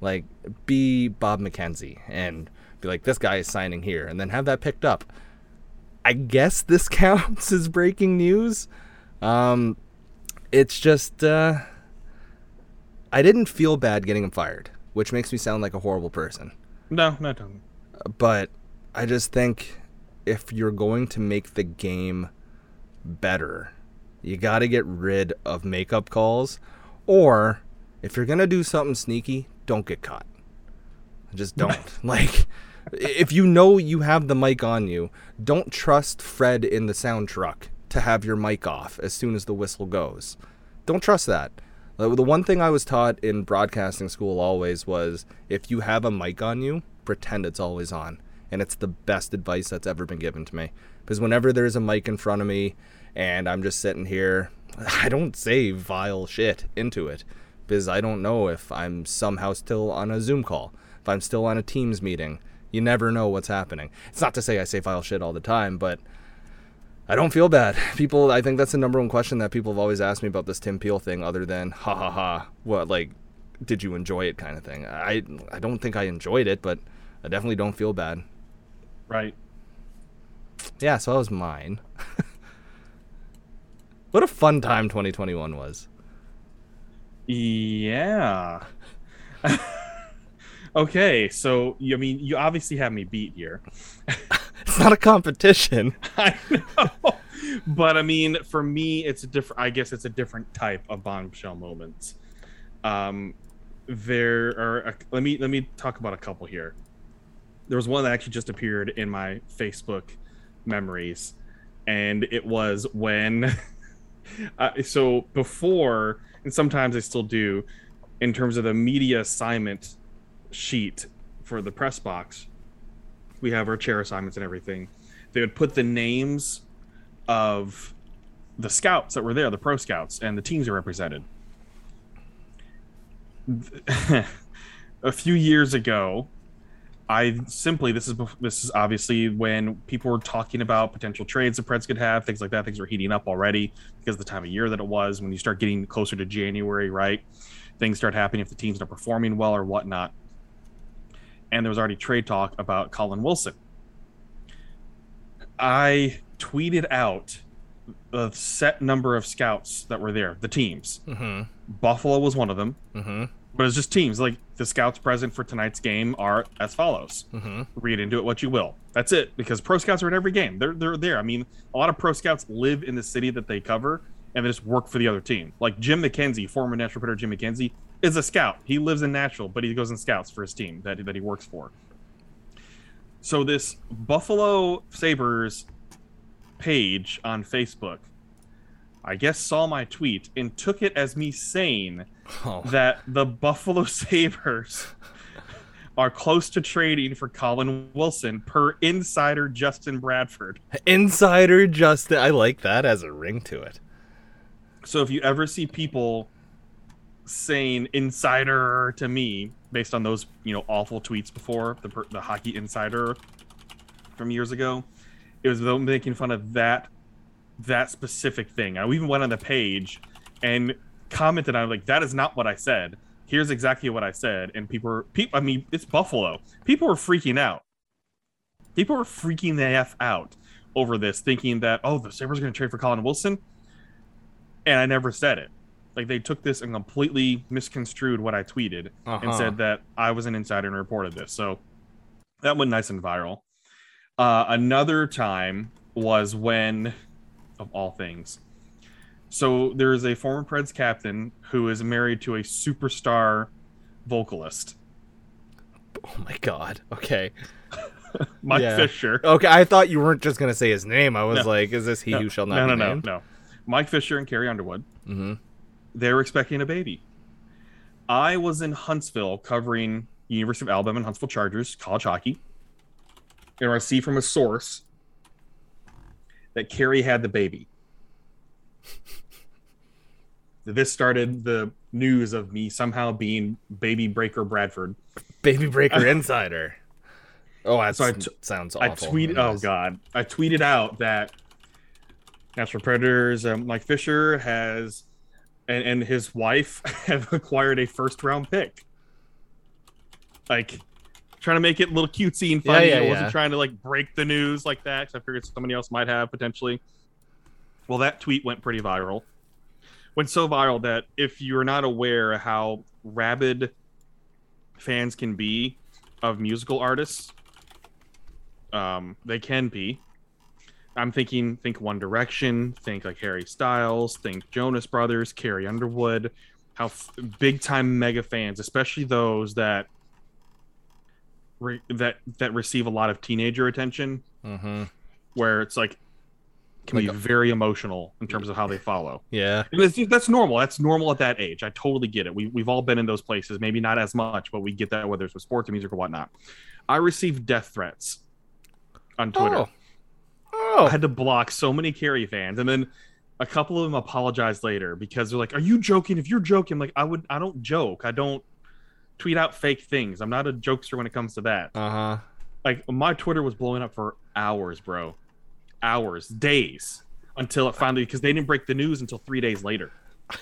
like be Bob McKenzie and be like, this guy is signing here, and then have that picked up. I guess this counts as breaking news. Um, it's just uh, I didn't feel bad getting him fired, which makes me sound like a horrible person. No, no, don't. But I just think if you're going to make the game better, you got to get rid of makeup calls, or if you're gonna do something sneaky, don't get caught. Just don't. like, if you know you have the mic on you, don't trust Fred in the sound truck to have your mic off as soon as the whistle goes. Don't trust that. The one thing I was taught in broadcasting school always was if you have a mic on you, pretend it's always on. And it's the best advice that's ever been given to me. Because whenever there's a mic in front of me and I'm just sitting here, I don't say vile shit into it. Because I don't know if I'm somehow still on a Zoom call, if I'm still on a Teams meeting. You never know what's happening. It's not to say I say vile shit all the time, but I don't feel bad. People, I think that's the number one question that people have always asked me about this Tim Peel thing, other than ha ha ha. What like, did you enjoy it, kind of thing. I I don't think I enjoyed it, but I definitely don't feel bad. Right. Yeah, so that was mine. what a fun time 2021 was. Yeah. Okay, so you- I mean, you obviously have me beat here. It's not a competition. I know, but I mean, for me, it's a different. I guess it's a different type of bombshell moments. Um, there are. A, let me let me talk about a couple here. There was one that actually just appeared in my Facebook memories, and it was when. uh, so before, and sometimes I still do, in terms of the media assignment sheet for the press box, we have our chair assignments and everything. They would put the names of the scouts that were there, the pro scouts, and the teams are represented. a few years ago, I simply this is this is obviously when people were talking about potential trades the Preds could have, things like that. Things were heating up already because of the time of year that it was. When you start getting closer to January, right, things start happening if the team's not performing well or whatnot. And there was already trade talk about Colin Wilson. I tweeted out a set number of scouts that were there, the teams. Mm-hmm. Buffalo was one of them, Mm-hmm. But it's just teams. Like the scouts present for tonight's game are as follows. Mm-hmm. Read into it what you will. That's it, because pro scouts are at every game. They're they're there. I mean, a lot of pro scouts live in the city that they cover, and they just work for the other team. Like Jim McKenzie, former Nashville Predator Jim McKenzie, is a scout. He lives in Nashville, but he goes in scouts for his team that that he works for. So this Buffalo Sabres page on Facebook, I guess saw my tweet and took it as me saying Oh. that the Buffalo Sabres are close to trading for Colin Wilson per insider Justin Bradford. Insider Justin. I like that as a ring to it. So if you ever see people saying insider to me based on those, you know, awful tweets before, the the hockey insider from years ago, it was them making fun of that that specific thing. I even went on the page and commented on like that is not what I said. Here's exactly what I said, and people were people. I mean, it's Buffalo. People were freaking out. People were freaking the f out over this, thinking that oh, the Sabres are going to trade for Colin Wilson, and I never said it. Like they took this and completely misconstrued what I tweeted and Uh-huh. said that I was an insider and reported this. So that went nice and viral. Uh, another time was when, of all things, so there is a former Preds captain who is married to a superstar vocalist, Oh my god. Okay. Mike Yeah. Fisher. Okay. I thought you weren't just gonna say his name. I was No. like, is this he no, who shall not no, be no, no, no. Mike Fisher and Carrie Underwood. Mm-hmm. They were expecting a baby. I was in Huntsville covering University of Alabama and Huntsville Chargers college hockey. And I see from a source that Carrie had the baby. This started the news of me somehow being baby breaker Bradford. Baby Breaker Insider. Oh, that So I t- sounds I awful. tweeted, oh god, I tweeted out that Nashville Predators, um, Mike Fisher has, and, and his wife have acquired a first round pick. Like, trying to make it a little cutesy and funny. Yeah, yeah, I wasn't yeah. trying to like break the news like that because I figured somebody else might have potentially. Well, that tweet went pretty viral. Went so viral that if you're not aware how rabid fans can be of musical artists, um, they can be. I'm thinking, think One Direction, think like Harry Styles, think Jonas Brothers, Carrie Underwood, how f- big time mega fans, especially those that re- that that receive a lot of teenager attention, Mhm. where it's like can Like be a- very emotional in terms of how they follow. Yeah. And that's, that's normal. That's normal at that age. I totally get it. We, we've all been in those places. Maybe not as much, but we get that whether it's with sports or music or whatnot. I received death threats on Twitter. Oh. I Oh. had to block so many Carrie fans, and then a couple of them apologized later because they're like, "Are you joking? If you're joking, like I would, I don't joke. I don't tweet out fake things. I'm not a jokester when it comes to that. Uh huh. Like my Twitter was blowing up for hours, bro, hours, days, until it finally because they didn't break the news until three days later.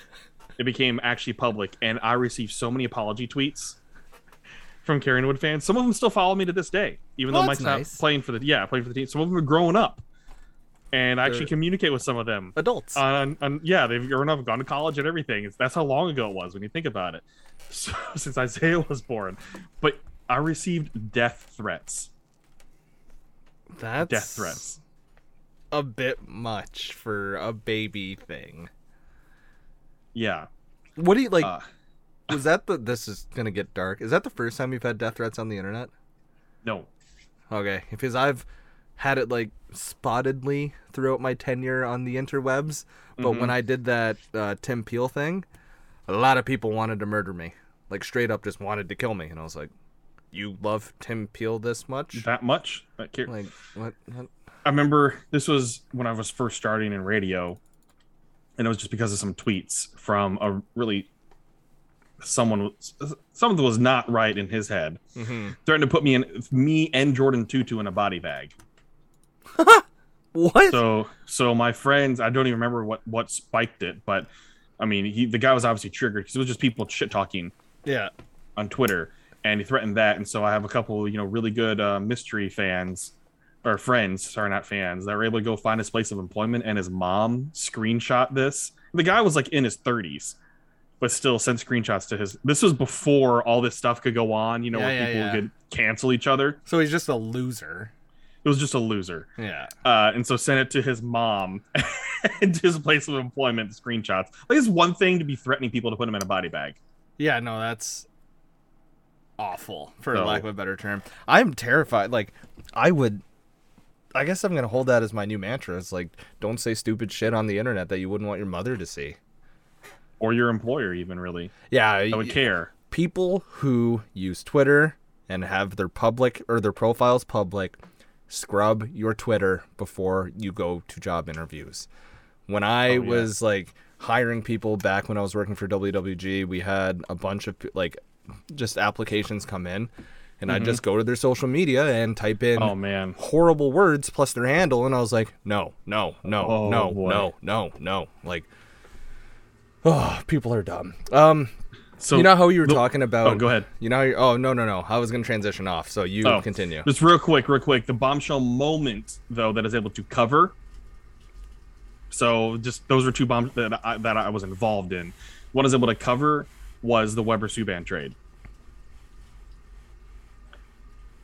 It became actually public, and I received so many apology tweets from Carrie Wood fans. Some of them still follow me to this day, even Well, though that's Mike's nice. not playing for the yeah playing for the team. Some of them are growing up, and I actually They're- communicate with some of them. Adults. On, on yeah, they've grown up, gone to college, and everything. It's, that's how long ago it was when you think about it. So, since Isaiah was born, but I received death threats. That's Death threats. a bit much for a baby thing. Yeah. What do you like? Uh, was that the? This is gonna get dark. Is that the first time you've had death threats on the internet? no. Okay, because I've had it like spottedly throughout my tenure on the interwebs, but when I did that uh, Tim Peel thing, a lot of people wanted to murder me, like straight up just wanted to kill me, and I was like, "You love Tim Peel this much? That much? That Like what? what? I remember this was when I was first starting in radio, and it was just because of some tweets from a really someone was something was not right in his head, Mm-hmm. threatened to put me in me and Jordan Tutu in a body bag. What? So so my friends, I don't even remember what what spiked it, but I mean, he the guy was obviously triggered because it was just people shit talking yeah. on Twitter, and he threatened that. And so I have a couple, you know, really good uh, mystery fans or friends, sorry, not fans, that were able to go find his place of employment, and his mom screenshot this. The guy was like in his 30s, but still sent screenshots to his. This was before all this stuff could go on, you know, Yeah, where yeah, people yeah. could cancel each other. So he's just a loser. It was just a loser. Yeah. Uh, and so sent it to his mom and to his place of employment screenshots. Like it's one thing to be threatening people to put them in a body bag. Yeah, no, that's awful for So- lack of a better term. I'm terrified. Like, I would. I guess I'm gonna hold that as my new mantra. It's like, don't say stupid shit on the internet that you wouldn't want your mother to see. Or your employer, even really. Yeah, I would care. people who use Twitter and have their public or their profiles public, scrub your Twitter before you go to job interviews. When I Oh, yeah. was like hiring people back when I was working for WWG, we had a bunch of like just applications come in, and I'd just go to their social media and type in Mm-hmm. Oh man. horrible words plus their handle, and I was like, no, no, no, Oh, no, boy. no, no, no, like. Oh, people are dumb. Um, So you know how you were the- talking about? Oh, go ahead. You know, you- oh no, no, no. I was gonna transition off, so you Oh, continue. Just real quick, real quick. The bombshell moment, though, that is able to cover. So, just those were two bombs that I, that I was involved in. One was able to cover was the Weber Subban trade.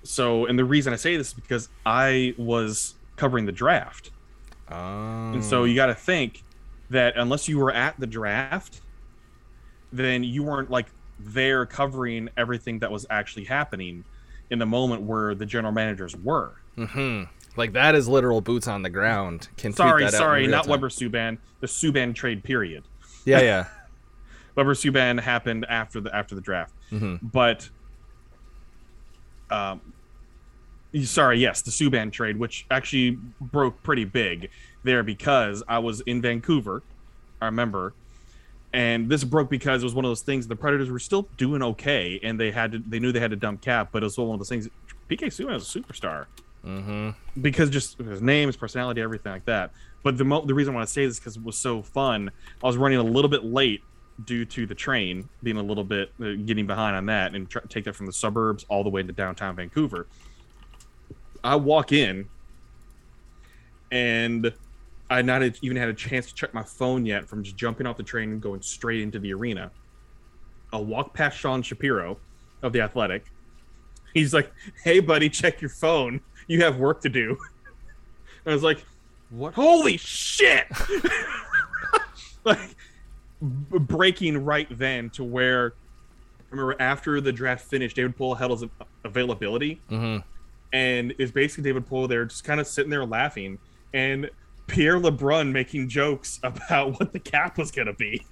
So, and the reason I say this is because I was covering the draft. Um, And so you got to think that unless you were at the draft, then you weren't like there covering everything that was actually happening in the moment where the general managers were. mhm. Like that is literal boots on the ground. Can Sorry, sorry, not time. Weber Subban, the Subban trade period. Yeah, yeah. Weber Subban happened after the after the draft. Mhm. But um sorry, yes, the Subban trade which actually broke pretty big there because I was in Vancouver. I remember and this broke because it was one of those things the Predators were still doing okay and they had to they knew they had to dump cap, but it was one of those things PK Subban is a superstar Mm-hmm. because just his name, his personality, everything like that. But the mo- the reason I want to say this because it was so fun. I was running a little bit late due to the train being a little bit uh, getting behind on that and take that from the suburbs all the way into downtown Vancouver. I walk in and I not even had a chance to check my phone yet from just jumping off the train and going straight into the arena. I'll walk past Sean Shapiro of the Athletic. He's like, "Hey, buddy, check your phone. You have work to do." I was like, What? "Holy shit!" like b- breaking right then to where I remember after the draft finished, David Poile held his availability, Mm-hmm. and is basically David Poile there, just kind of sitting there laughing, and Pierre LeBrun making jokes about what the cap was going to be.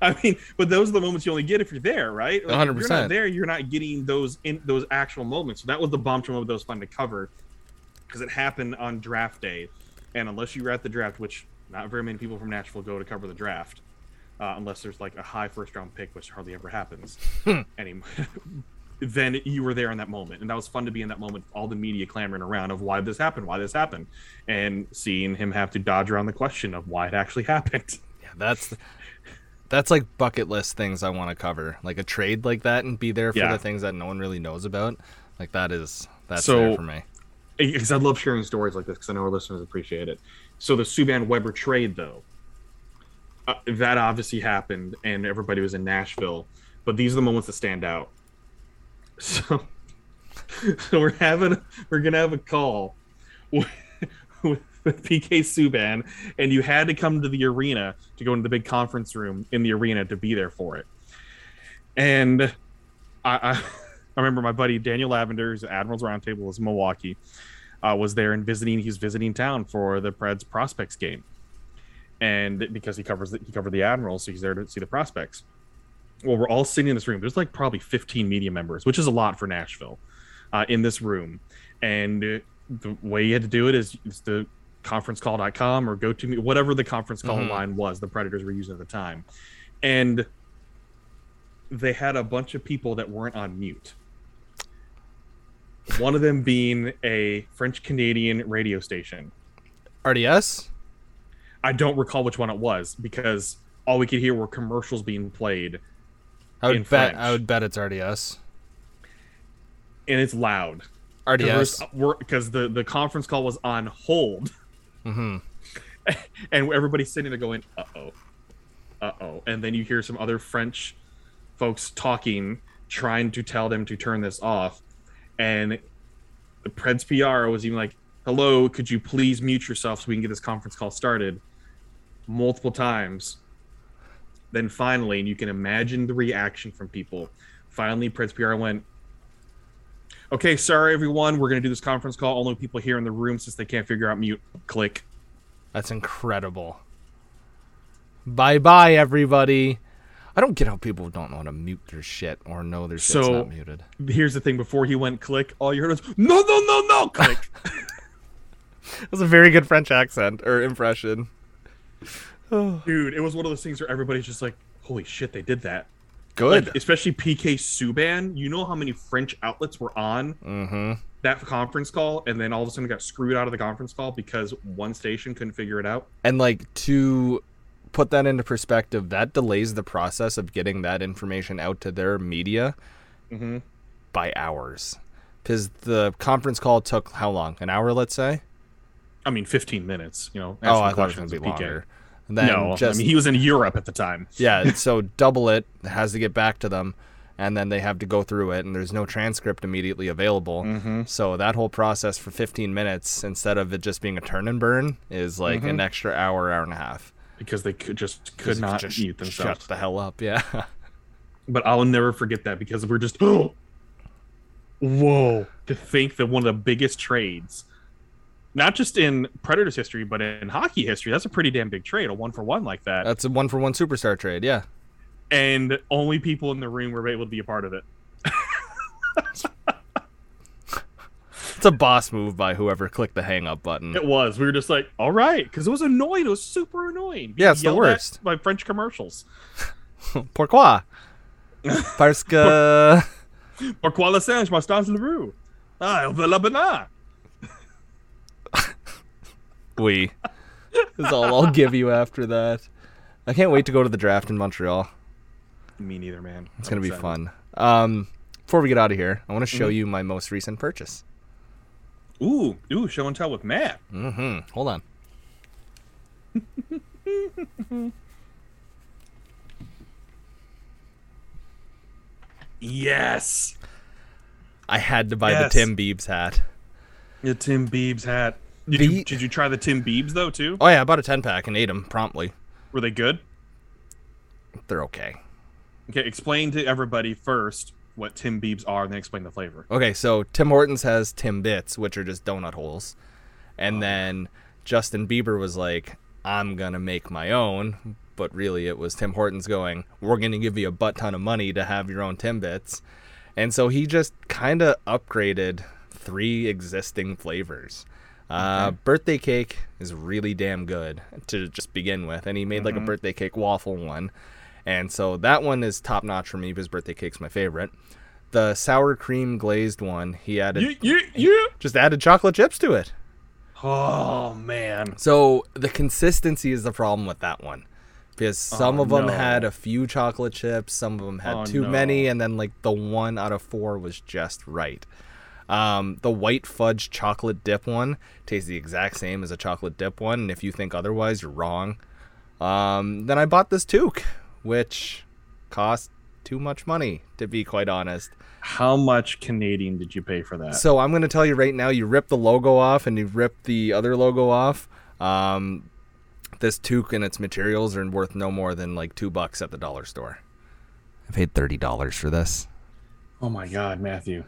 I mean, but those are the moments you only get if you're there, right? If you're 100%. there, you're not getting those in those actual moments. So that was the bombshell moment that was fun to cover because it happened on draft day, and unless you were at the draft, which not very many people from Nashville go to cover the draft, uh, unless there's like a high first round pick, which hardly ever happens anymore. then you were there in that moment, and that was fun to be in that moment. All the media clamoring around of why this happened, why this happened, and seeing him have to dodge around the question of why it actually happened. Yeah, that's that's like bucket list things I want to cover, like a trade like that, and be there for Yeah. the things that no one really knows about. Like that is that's So- there for me. because I love sharing stories like this because I know our listeners appreciate it. So the Subban Weber trade, though, uh, that obviously happened, and everybody was in Nashville. But these are the moments that stand out. So, so we're having we're gonna have a call with, with PK Subban, and you had to come to the arena to go into the big conference room in the arena to be there for it. And I, I, I remember my buddy Daniel Lavender, who's at Admirals Roundtable, in Milwaukee, uh, was there and visiting. He's visiting town for the Preds prospects game, and because he covers the, he covered the Admirals, so he's there to see the prospects well, we're all sitting in this room. There's like probably 15 media members, which is a lot for Nashville, uh, in this room. And the way you had to do it is, is the conferencecall.com or go to me, whatever the conference call Mhm. line was, the Predators were using at the time. And they had a bunch of people that weren't on mute. One of them being a French Canadian radio station. RDS? I don't recall which one it was because all we could hear were commercials being played I would bet. French. I would bet it's RDS. and it's loud. RDS. because the the conference call was on hold, Mm-hmm. and everybody's sitting there going, "Uh oh, uh oh," and then you hear some other French folks talking, trying to tell them to turn this off, and the Preds PR was even like, "Hello, could you please mute yourself so we can get this conference call started?" Multiple times. Then finally, and you can imagine the reaction from people. Finally, Preds PR went, Okay, sorry everyone. We're gonna do this conference call. Only people here in the room since they can't figure out mute. Click. That's incredible. Bye bye, everybody. I don't get how people don't know how to mute their shit or know their shit's So- not muted. Here's the thing. Before he went click, all you heard was no, no, no, no. Click. That was a very good French accent or impression. Dude, it was one of those things where everybody's just like, "Holy shit, they did that!" Good. Like, especially PK Subban. You know how many French outlets were on mm-hmm. that conference call, and then all of a sudden got screwed out of the conference call because one station couldn't figure it out. And like to put that into perspective, that delays the process of getting that information out to their media Mm-hmm. by hours. Because the conference call took how long? An hour, let's say. I mean, 15 minutes. You know. Oh, I thought it was questions gonna be PK. longer. Then no, just I mean he was in Europe at the time. yeah, so double it has to get back to them, and then they have to go through it, and there's no transcript immediately available. Mm-hmm. So that whole process for 15 minutes, instead of it just being a turn and burn, is like an extra hour, hour and a half. because they could just could Just- not just mute themselves. Shut the hell up, yeah. But I'll never forget that because we're just oh, whoa to think that one of the biggest trades, not just in Predators history but in hockey history, that's a pretty damn big trade, a one for one like that, That's a one for one superstar trade, yeah. and only people in the room were able to be a part of it. It's a boss move by whoever clicked the hang up button. It was. We were just like, all right, because it was annoying. It was super annoying. Yeah, it's the worst. by French commercials. Pourquoi? Parce que. Pourquoi le singe le roux? Ah, la banane. Oui. Is all I'll give you after that. I can't wait to go to the draft in Montreal. Me neither, man. It's gonna be fun. Um, before we get out of here, I want to show you my most recent purchase. Ooh, ooh, show and tell with Matt. Mm-hmm. Hold on. Yes. I had to buy Yes. the Tim Beebs hat. The Tim Beebs hat. Did The- you did you try the Tim Beebs though too? Oh yeah, I bought a ten pack and ate them promptly. Were they good? They're okay. Okay, explain to everybody first what Tim Beebs are, and then explain the flavor. Okay, so Tim Hortons has Tim Bits, which are just donut holes, and oh, then Justin Bieber was like, "I'm gonna make my own," but really it was Tim Hortons going, "We're gonna give you a butt ton of money to have your own Tim Bits," and so he just kind of upgraded three existing flavors. Uh, birthday cake is really damn good to just begin with, and he made like a birthday cake waffle one, and so that one is top notch for me because birthday cake's my favorite. The sour cream glazed one, he added You, you, you. just added chocolate chips to it. Oh man. So the consistency is the problem with that one. Because some Oh, of them no. had a few chocolate chips, some of them had Oh, too no. many, and then like the one out of four was just right. Um, the white fudge chocolate dip one tastes the exact same as a chocolate dip one, and if you think otherwise, you're wrong. Um, then I bought this toque, which cost too much money, to be quite honest. How much Canadian did you pay for that? So I'm going to tell you right now, you rip the logo off and you rip the other logo off. Um, this toque and its materials are worth no more than like two bucks at the dollar store. I paid thirty dollars for this, oh my God, Matthew.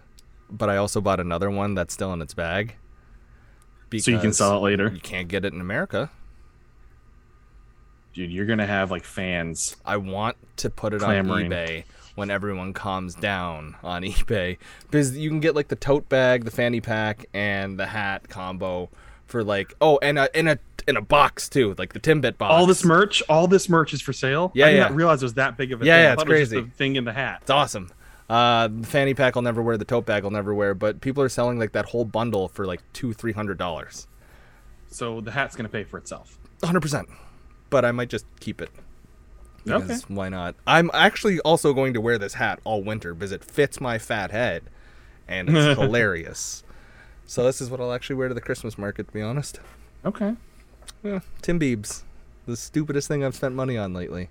But I also bought another one that's still in its bag. So you can sell it later, You can't get it in America. dude. You're gonna have like fans. I want to put it Clamoring. on eBay when everyone calms down on eBay because you can get like the tote bag, the fanny pack, and the hat combo for like oh, and a in a in a box too, like the Timbit box. All this merch, all this merch is for sale. Yeah, I yeah. not realize it was that big of a Yeah, thing. yeah, it's it crazy. the thing in the hat. It's awesome. Uh, the fanny pack I'll never wear. The tote bag I'll never wear. But people are selling like that whole bundle for like two, three hundred dollars. So the hat's gonna pay for itself. Hundred percent. But I might just keep it. Okay. Why not? I'm actually also going to wear this hat all winter because it fits my fat head, and it's hilarious. So this is what I'll actually wear to the Christmas market. To be honest. Okay. Yeah, Tim Biebs, the stupidest thing I've spent money on lately.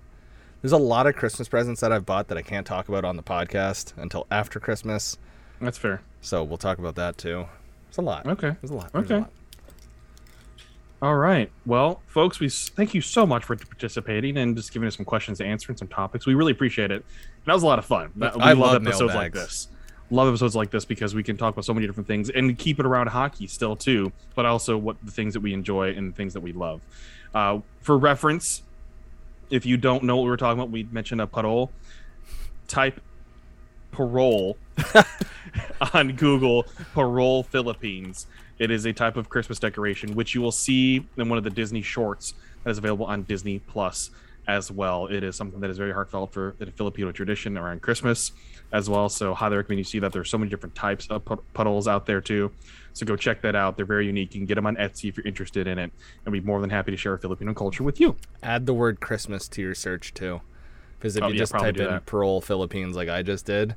There's a lot of Christmas presents that I've bought that I can't talk about on the podcast until after Christmas. That's fair. So we'll talk about that too. It's a lot. Okay. There's a lot. There's Okay. A lot. All right. Well, folks, we thank you so much for participating and just giving us some questions to answer and some topics. We really appreciate it. And that was a lot of fun. We I love love episodes like this. Love episodes like this because we can talk about so many different things and keep it around hockey still too, but also what the things that we enjoy and the things that we love. Uh, for reference, if you don't know what we were talking about, we mentioned a parol. Type parol on Google, parol Philippines. It is a type of Christmas decoration which you will see in one of the Disney shorts that is available on Disney Plus as well. It is something that is very heartfelt for the Filipino tradition around Christmas as well. So highly recommend you see that. There's so many different types of puddles out there too. So go check that out. They're very unique. You can get them on Etsy if you're interested in it. And we'd be more than happy to share Filipino culture with you. Add the word Christmas to your search too, because if Oh, you yeah, just type in that. parol Philippines like I just did,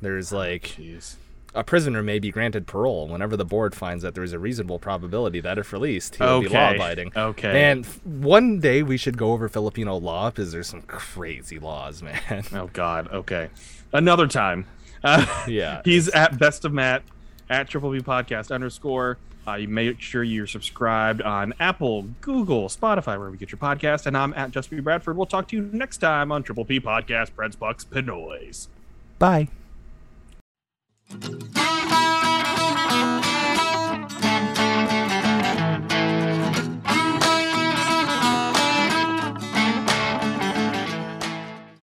there's like Jeez. a prisoner may be granted parole whenever the board finds that there is a reasonable probability that if released, he will be law abiding. Okay. And one day we should go over Filipino law because there's some crazy laws, man. Oh God. Okay. Another time. Uh, Yeah, He's at best of Matt at triple B podcast underscore. Uh, you make sure you're subscribed on Apple, Google, Spotify, wherever you get your podcast. And I'm at Just B Bradford. We'll talk to you next time on Triple P Podcast, Preds, Bucks, Pinoys. Bye.